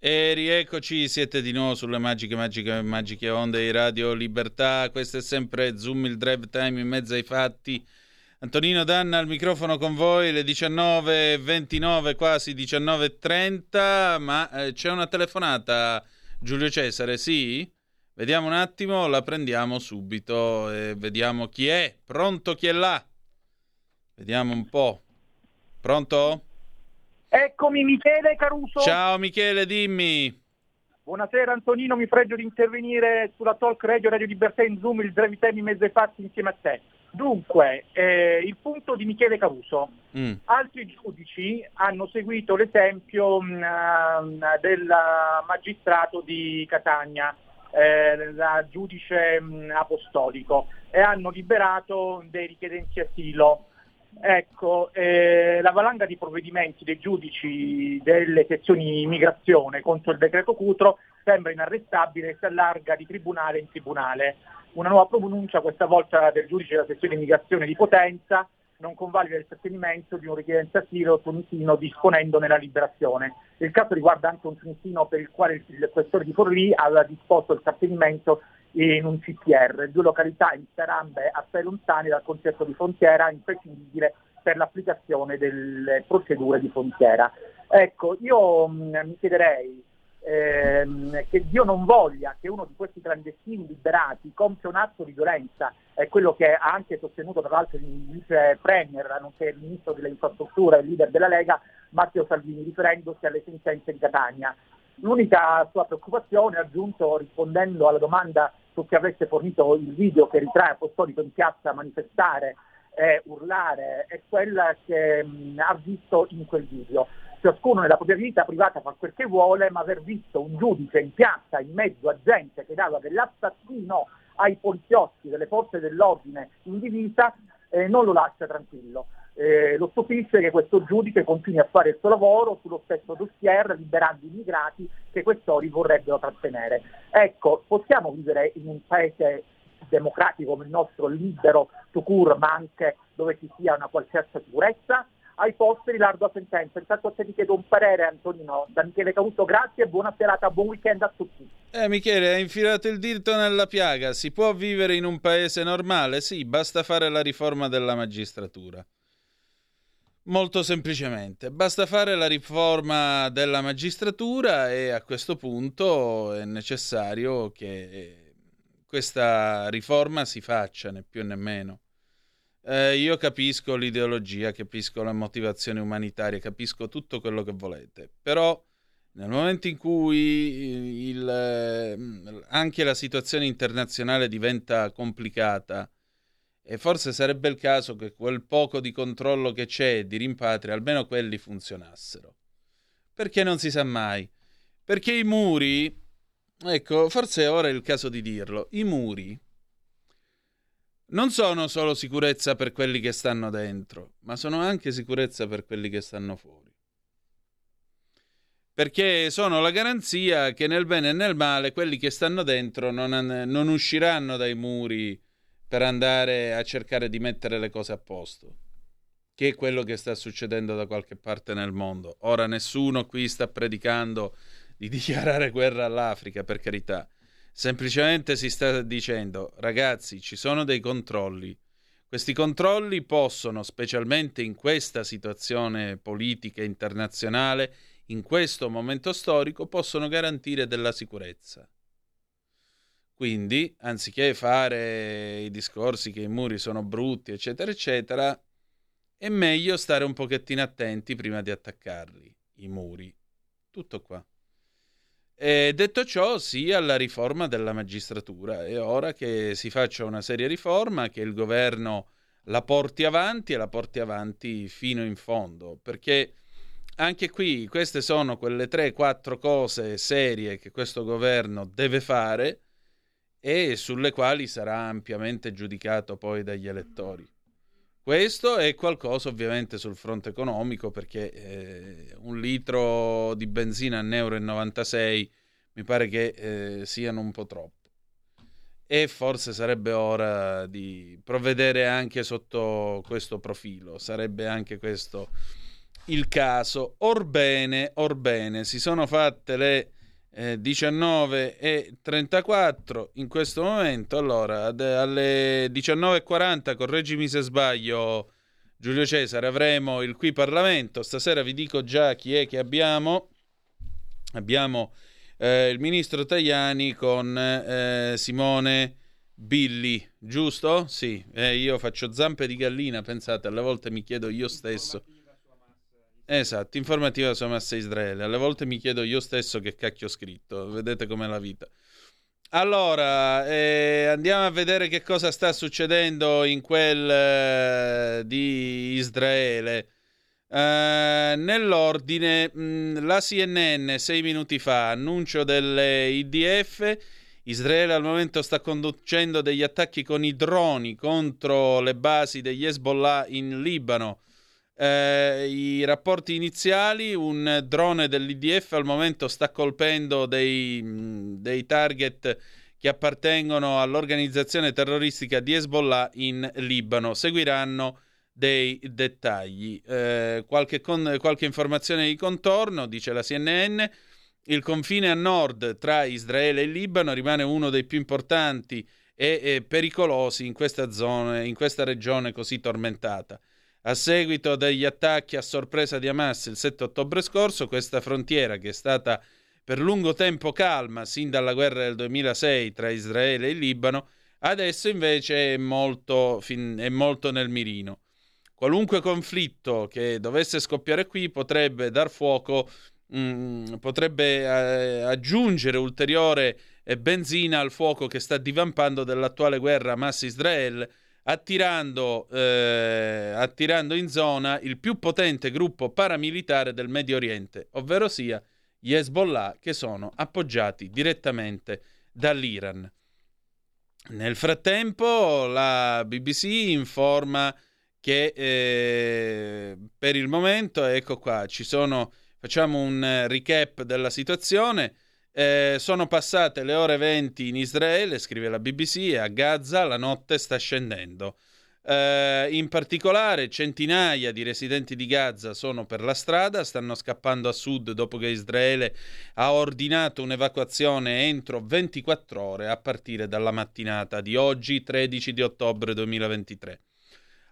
Speaker 1: E rieccoci, siete di nuovo sulle magiche, magiche, magiche onde di Radio Libertà. Questo è sempre Zoom, il drive time in mezzo ai fatti. Antonino Danna al microfono con voi, le 19.29, quasi 19.30, ma eh, c'è una telefonata, Giulio Cesare, sì? Vediamo un attimo, la prendiamo subito e vediamo chi è. Pronto chi è là? Vediamo un po'. Pronto?
Speaker 9: Eccomi Michele Caruso.
Speaker 1: Ciao Michele, dimmi.
Speaker 9: Buonasera Antonino, mi pregio di intervenire sulla Talk Radio Radio Libertà in Zoom, il in mezzo ai fatti insieme a te. Dunque, eh, il punto di Michele Caruso.
Speaker 1: Mm.
Speaker 9: Altri giudici hanno seguito l'esempio mh, eh, del magistrato di Catania, eh, la giudice mh, apostolico, e hanno liberato dei richiedenti asilo. Ecco, eh, la valanga di provvedimenti dei giudici delle sezioni immigrazione contro il decreto Cutro sembra inarrestabile e si allarga di tribunale in tribunale. Una nuova pronuncia, questa volta del giudice della sezione immigrazione di Potenza, non convalida il trattenimento di un richiedente asilo tunisino disponendone la liberazione. Il caso riguarda anche un tunisino per il quale il, questore di Forlì aveva disposto il trattenimento in un CPR, due località entrambe assai lontane dal concetto di frontiera imprescindibile per l'applicazione delle procedure di frontiera. Ecco, io mh, mi chiederei ehm, che Dio non voglia che uno di questi clandestini liberati compia un atto di violenza, è quello che ha anche sostenuto tra l'altro il vice premier, nonché il ministro delle infrastrutture e il leader della Lega, Matteo Salvini, riferendosi alle sentenze di Catania. L'unica sua preoccupazione, aggiunto rispondendo alla domanda su chi avesse fornito il video che ritrae Apostolico in piazza a manifestare e urlare, è quella che mh, ha visto in quel video. Ciascuno nella propria vita privata fa quel che vuole, ma aver visto un giudice in piazza in mezzo a gente che dava dell'assassino ai poliziotti delle forze dell'ordine in divisa eh, non lo lascia tranquillo. Eh, lo stupisce che questo giudice continui a fare il suo lavoro sullo stesso dossier, liberando immigrati che questori vorrebbero trattenere. Ecco, possiamo vivere in un paese democratico come il nostro, libero, sicuro, ma anche dove ci sia una qualsiasi sicurezza? Ai posteri l'ardua sentenza. Intanto te ti chiedo un parere Antonino. Da Michele Caruso, grazie e buona serata, buon weekend a tutti.
Speaker 1: Eh, Michele, hai infilato il dito nella piaga. Si può vivere in un paese normale? Sì, basta fare la riforma della magistratura. Molto semplicemente, basta fare la riforma della magistratura e a questo punto è necessario che questa riforma si faccia, né più né meno. Eh, io capisco l'ideologia, capisco le motivazioni umanitarie, capisco tutto quello che volete, però nel momento in cui il, eh, anche la situazione internazionale diventa complicata, e forse sarebbe il caso che quel poco di controllo che c'è di rimpatri, almeno quelli funzionassero. Perché non si sa mai? Perché i muri, ecco, forse ora è il caso di dirlo, i muri non sono solo sicurezza per quelli che stanno dentro, ma sono anche sicurezza per quelli che stanno fuori. Perché sono la garanzia che nel bene e nel male quelli che stanno dentro non, non usciranno dai muri per andare a cercare di mettere le cose a posto, che è quello che sta succedendo da qualche parte nel mondo. Ora nessuno qui sta predicando di (laughs) dichiarare guerra all'Africa, per carità. Semplicemente si sta dicendo, ragazzi, ci sono dei controlli. Questi controlli possono, specialmente in questa situazione politica internazionale, in questo momento storico possono garantire della sicurezza. Quindi, anziché fare i discorsi che i muri sono brutti, eccetera, eccetera, è meglio stare un pochettino attenti prima di attaccarli, i muri. Tutto qua. E detto ciò, sì alla riforma della magistratura. È ora che si faccia una seria riforma, che il governo la porti avanti e la porti avanti fino in fondo, perché anche qui queste sono quelle 3-4 cose serie che questo governo deve fare e sulle quali sarà ampiamente giudicato poi dagli elettori. Questo è qualcosa ovviamente sul fronte economico perché eh, un litro di benzina a 1,96 euro mi pare che eh, siano un po' troppo e forse sarebbe ora di provvedere anche sotto questo profilo, sarebbe anche questo il caso. Orbene, orbene, si sono fatte le eh, 19 e 34 in questo momento, allora ad, alle 19.40, correggimi se sbaglio Giulio Cesare, avremo il qui Parlamento, stasera vi dico già chi è che abbiamo, abbiamo eh, il ministro Tajani con eh, Simone Billi, giusto? Sì, eh, io faccio zampe di gallina, pensate, alle volte mi chiedo io stesso. Esatto, informativa sulla massa Israele. Alle volte mi chiedo io stesso che cacchio ho scritto. Vedete com'è la vita. Allora, eh, andiamo a vedere che cosa sta succedendo in quel eh, di Israele. Uh, nell'ordine, mh, mm, la CNN sei minuti fa, annuncio delle IDF, Israele al momento sta conducendo degli attacchi con i droni contro le basi degli Hezbollah in Libano. Uh, I rapporti iniziali, un drone dell'IDF al momento sta colpendo dei, mm, dei target che appartengono all'organizzazione terroristica di Hezbollah in Libano. Seguiranno dei dettagli. Eh, qualche, con, qualche informazione di contorno, dice la CNN. Il confine a nord tra Israele e Libano rimane uno dei più importanti e, e pericolosi in questa, zona, in questa regione così tormentata. A seguito degli attacchi a sorpresa di Hamas il 7 ottobre scorso, questa frontiera, che è stata per lungo tempo calma sin dalla guerra del 2006 tra Israele e Libano, adesso invece è molto, è molto nel mirino. Qualunque conflitto che dovesse scoppiare qui potrebbe dar fuoco, mh, mm, potrebbe eh, aggiungere ulteriore eh, benzina al fuoco che sta divampando dell'attuale guerra Hamas-Israel, attirando, eh, attirando in zona il più potente gruppo paramilitare del Medio Oriente, ovvero sia gli Hezbollah che sono appoggiati direttamente dall'Iran. Nel frattempo la BBC informa che eh, per il momento, ecco qua, ci sono, facciamo un recap della situazione. Eh, sono passate le ore 20 in Israele, scrive la BBC, e a Gaza la notte sta scendendo. Eh, in particolare, centinaia di residenti di Gaza sono per la strada, stanno scappando a sud dopo che Israele ha ordinato un'evacuazione entro 24 ore a partire dalla mattinata di oggi, 13 di ottobre 2023.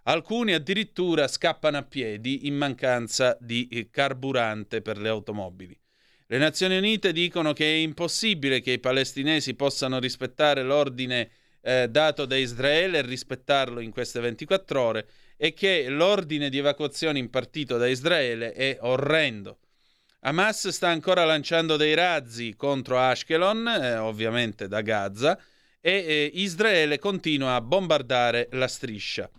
Speaker 1: Alcuni addirittura scappano a piedi in mancanza di eh, carburante per le automobili. Le Nazioni Unite dicono che è impossibile che i palestinesi possano rispettare l'ordine eh, dato da Israele e rispettarlo in queste 24 ore e che l'ordine di evacuazione impartito da Israele è orrendo. Hamas sta ancora lanciando dei razzi contro Ashkelon, eh, ovviamente da Gaza, e eh, Israele continua a bombardare la striscia.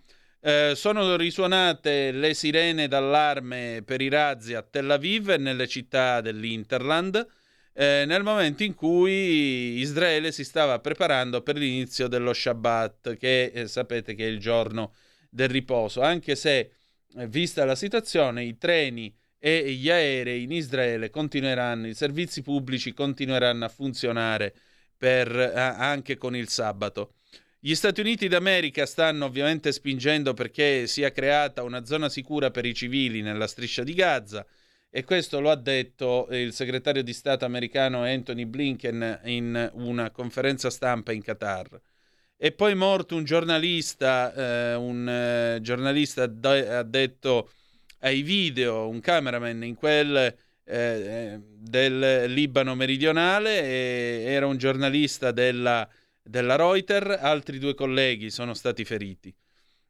Speaker 1: Eh, sono risuonate le sirene d'allarme per i razzi a Tel Aviv e nelle città dell'Interland eh, nel momento in cui Israele si stava preparando per l'inizio dello Shabbat, che eh, sapete che è il giorno del riposo, anche se, eh, vista la situazione, i treni e gli aerei in Israele continueranno, i servizi pubblici continueranno a funzionare per, anche con il sabato. Gli Stati Uniti d'America stanno ovviamente spingendo perché sia creata una zona sicura per i civili nella striscia di Gaza e questo lo ha detto il segretario di Stato americano Anthony Blinken in una conferenza stampa in Qatar. E poi morto un giornalista, eh, un eh, giornalista ha detto ai video, un cameraman in quel eh, del Libano meridionale, era un giornalista della, della Reuters, altri due colleghi sono stati feriti.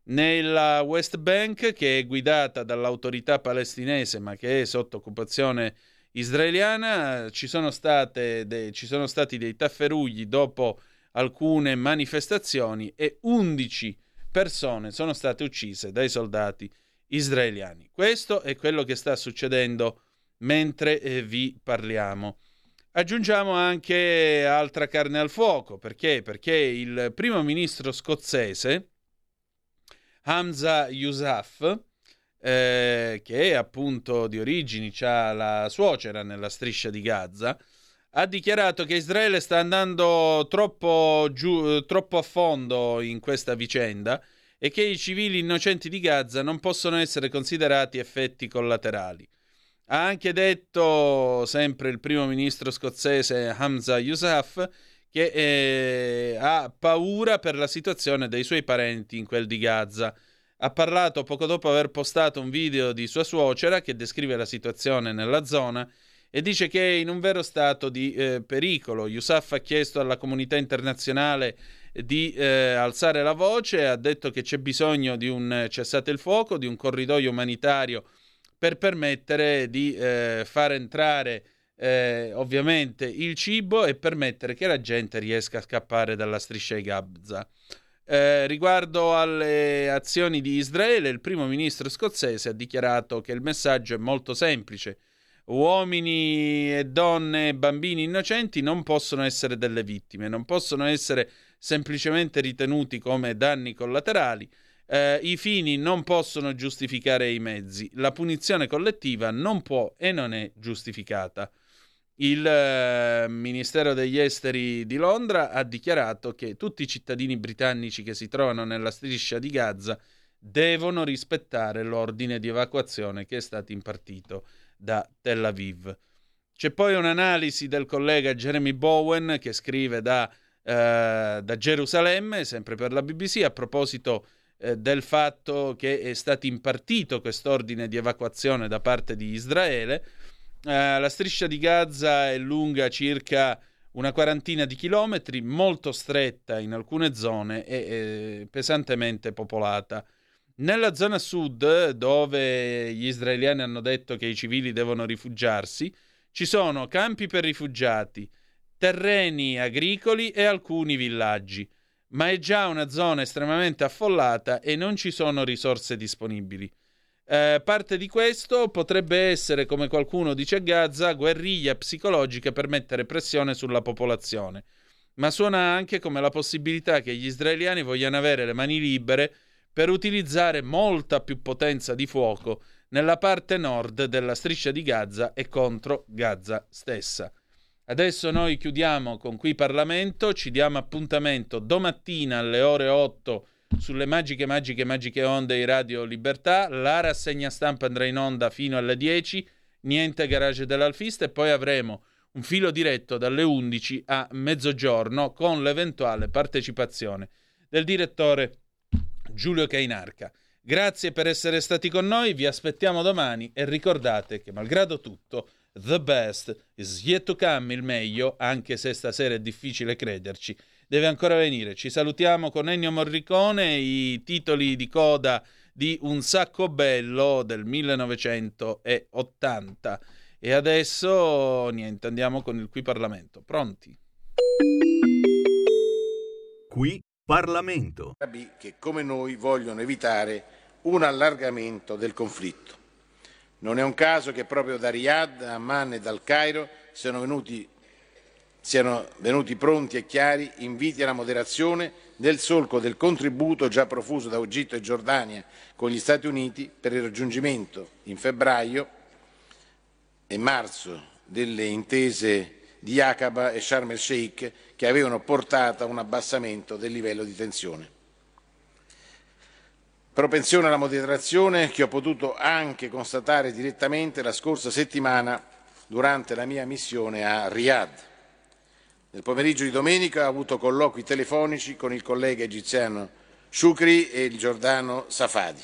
Speaker 1: Nella West Bank, che è guidata dall'autorità palestinese ma che è sotto occupazione israeliana, ci sono, de- ci sono stati dei tafferugli dopo alcune manifestazioni e 11 persone sono state uccise dai soldati israeliani. Questo è quello che sta succedendo mentre eh, vi parliamo. Aggiungiamo anche altra carne al fuoco, perché? Perché il primo ministro scozzese, Hamza Yousaf, eh, che è appunto di origini, ha la suocera nella striscia di Gaza, ha dichiarato che Israele sta andando troppo, giù, troppo a fondo in questa vicenda e che i civili innocenti di Gaza non possono essere considerati effetti collaterali. Ha anche detto, sempre il primo ministro scozzese Hamza Yousaf, che eh, ha paura per la situazione dei suoi parenti in quel di Gaza. Ha parlato poco dopo aver postato un video di sua suocera che descrive la situazione nella zona e dice che è in un vero stato di eh, pericolo. Yousaf ha chiesto alla comunità internazionale di eh, alzare la voce, ha detto che c'è bisogno di un cessate il fuoco, di un corridoio umanitario per permettere di eh, far entrare eh, ovviamente il cibo e permettere che la gente riesca a scappare dalla striscia di Gaza. Eh, riguardo alle azioni di Israele, il primo ministro scozzese ha dichiarato che il messaggio è molto semplice. Uomini e donne e bambini innocenti non possono essere delle vittime, non possono essere semplicemente ritenuti come danni collaterali eh, i fini non possono giustificare i mezzi, la punizione collettiva non può e non è giustificata. Il eh, Ministero degli Esteri di Londra ha dichiarato che tutti i cittadini britannici che si trovano nella striscia di Gaza devono rispettare l'ordine di evacuazione che è stato impartito da Tel Aviv. C'è poi un'analisi del collega Jeremy Bowen che scrive da, eh, da Gerusalemme, sempre per la BBC, a proposito eh, del fatto che è stato impartito quest'ordine di evacuazione da parte di Israele. Eh, la striscia di Gaza è lunga circa una quarantina di chilometri, molto stretta in alcune zone e eh, pesantemente popolata. Nella zona sud, dove gli israeliani hanno detto che i civili devono rifugiarsi, ci sono campi per rifugiati, terreni agricoli e alcuni villaggi ma è già una zona estremamente affollata e non ci sono risorse disponibili. Eh, parte di questo potrebbe essere, come qualcuno dice a Gaza, guerriglia psicologica per mettere pressione sulla popolazione, ma suona anche come la possibilità che gli israeliani vogliano avere le mani libere per utilizzare molta più potenza di fuoco nella parte nord della striscia di Gaza e contro Gaza stessa. Adesso noi chiudiamo con qui Parlamento, ci diamo appuntamento domattina alle ore 8 sulle magiche, magiche, magiche onde di Radio Libertà. La rassegna stampa andrà in onda fino alle 10, niente garage dell'Alfista e poi avremo un filo diretto dalle 11 a mezzogiorno con l'eventuale partecipazione del direttore Giulio Cainarca. Grazie per essere stati con noi, vi aspettiamo domani e ricordate che malgrado tutto The best is yet to come, il meglio, anche se stasera è difficile crederci. Deve ancora venire. Ci salutiamo con Ennio Morricone, i titoli di coda di Un sacco bello del 1980. E adesso niente, andiamo con il Qui Parlamento. Pronti?
Speaker 10: Qui Parlamento.
Speaker 11: Che come noi vogliono evitare un allargamento del conflitto. Non è un caso che proprio da Riyadh, Amman e dal Cairo siano venuti, siano venuti pronti e chiari inviti alla moderazione nel solco del contributo già profuso da Egitto e Giordania con gli Stati Uniti per il raggiungimento in febbraio e marzo delle intese di Aqaba e Sharm el Sheikh che avevano portato a un abbassamento del livello di tensione propensione alla moderazione che ho potuto anche constatare direttamente la scorsa settimana durante la mia missione a Riyadh. Nel pomeriggio di domenica ho avuto colloqui telefonici con il collega egiziano Shukri e il giordano Safadi.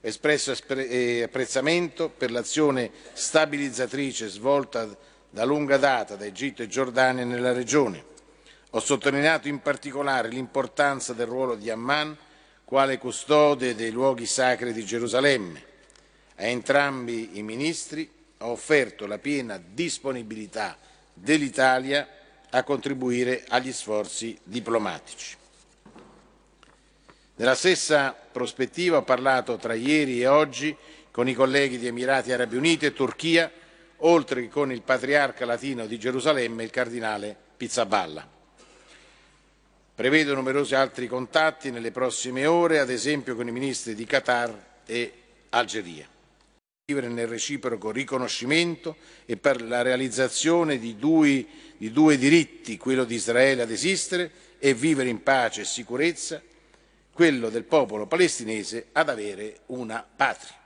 Speaker 11: espresso espre- eh, apprezzamento per l'azione stabilizzatrice svolta da lunga data da Egitto e Giordania nella regione. Ho sottolineato in particolare l'importanza del ruolo di Amman quale custode dei luoghi sacri di Gerusalemme. A entrambi i ministri ho offerto la piena disponibilità dell'Italia a contribuire agli sforzi diplomatici. Nella stessa prospettiva ho parlato tra ieri e oggi con i colleghi di Emirati Arabi Uniti e Turchia, oltre che con il patriarca latino di Gerusalemme, il cardinale Pizzaballa. Prevedo numerosi altri contatti nelle prossime ore, ad esempio con i ministri di Qatar e Algeria. Vivere nel reciproco riconoscimento e per la realizzazione di due, di due diritti, quello di Israele ad esistere e vivere in pace e sicurezza, quello del popolo palestinese ad avere una patria.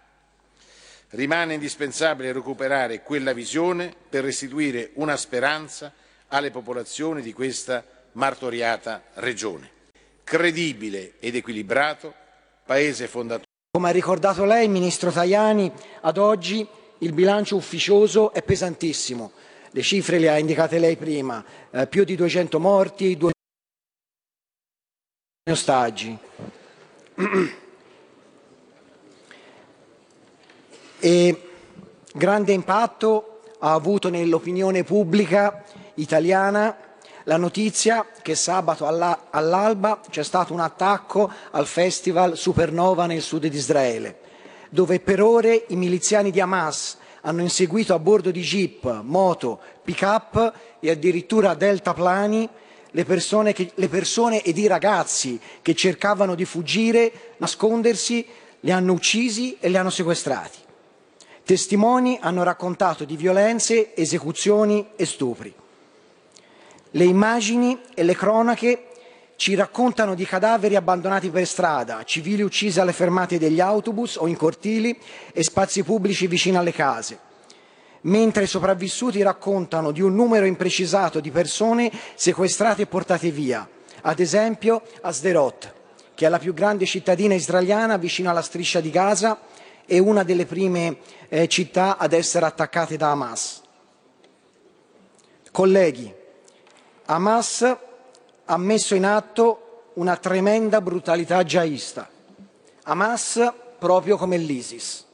Speaker 11: Rimane indispensabile recuperare quella visione per restituire una speranza alle popolazioni di questa martoriata regione. Credibile ed equilibrato, paese fondatore.
Speaker 12: Come ha ricordato lei, Ministro Tajani, ad oggi il bilancio ufficioso è pesantissimo. Le cifre le ha indicate lei prima, eh, più di 200 morti, 2 ostaggi. (clears throat) E grande impatto ha avuto nell'opinione pubblica italiana la notizia che sabato alla- all'alba c'è stato un attacco al festival Supernova nel sud di Israele, dove per ore i miliziani di Hamas hanno inseguito a bordo di jeep, moto, pick-up e addirittura deltaplani le persone, che- le persone ed i ragazzi che cercavano di fuggire, nascondersi, li hanno uccisi e li hanno sequestrati. Testimoni hanno raccontato di violenze, esecuzioni e stupri. Le immagini e le cronache ci raccontano di cadaveri abbandonati per strada, civili uccisi alle fermate degli autobus o in cortili e spazi pubblici vicino alle case, mentre i sopravvissuti raccontano di un numero imprecisato di persone sequestrate e portate via, ad esempio a Sderot, che è la più grande cittadina israeliana vicino alla striscia di Gaza e una delle prime eh, città ad essere attaccate da Hamas. Colleghi, Hamas ha messo in atto una tremenda brutalità jihadista. Hamas proprio come l'ISIS.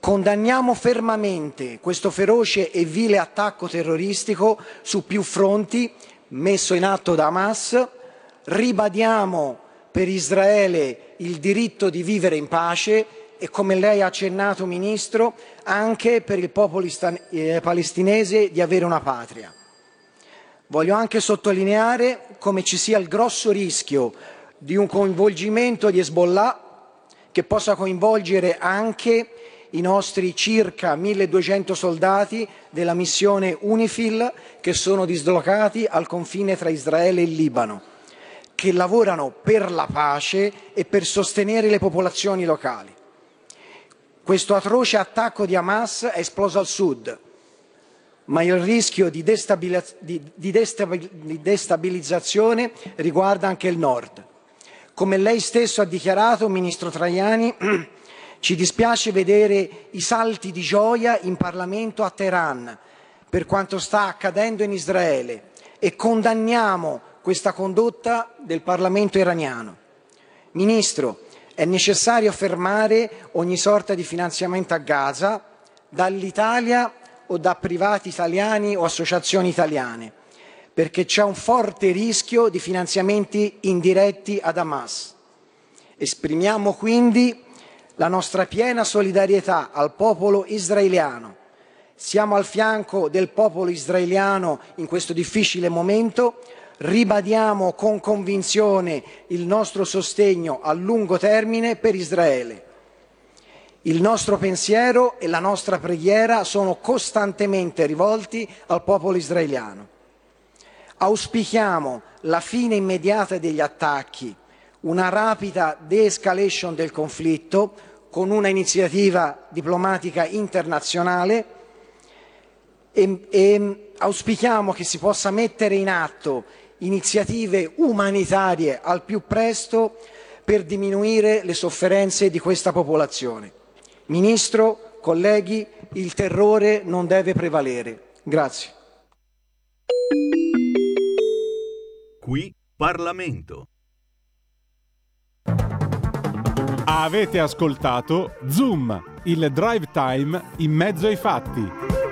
Speaker 12: Condanniamo fermamente questo feroce e vile attacco terroristico su più fronti messo in atto da Hamas, ribadiamo per Israele il diritto di vivere in pace e, come lei ha accennato, Ministro, anche per il popolo eh, palestinese di avere una patria. Voglio anche sottolineare come ci sia il grosso rischio di un coinvolgimento di Hezbollah che possa coinvolgere anche i nostri circa 1200 soldati della missione UNIFIL che sono dislocati al confine tra Israele e Libano, che lavorano per la pace e per sostenere le popolazioni locali. Questo atroce attacco di Hamas è esploso al sud, ma il rischio di, destabiliz- di- di destabil- di destabilizzazione riguarda anche il nord. Come lei stesso ha dichiarato, Ministro Traiani, (clears throat) ci dispiace vedere i salti di gioia in Parlamento a Teheran per quanto sta accadendo in Israele e condanniamo questa condotta del Parlamento iraniano. Ministro, è necessario fermare ogni sorta di finanziamento a Gaza dall'Italia o da privati italiani o associazioni italiane, perché c'è un forte rischio di finanziamenti indiretti ad Hamas. Esprimiamo quindi la nostra piena solidarietà al popolo israeliano. Siamo al fianco del popolo israeliano in questo difficile momento, ribadiamo con convinzione il nostro sostegno a lungo termine per Israele. Il nostro pensiero e la nostra preghiera sono costantemente rivolti al popolo israeliano. Auspichiamo la fine immediata degli attacchi, una rapida de-escalation del conflitto con una iniziativa diplomatica internazionale e, e auspichiamo che si possa mettere in atto iniziative umanitarie al più presto per diminuire le sofferenze di questa popolazione. Ministro, colleghi, il terrore non deve prevalere. Grazie.
Speaker 10: Qui Parlamento.
Speaker 13: Avete ascoltato Zoom, il drive time in mezzo ai fatti.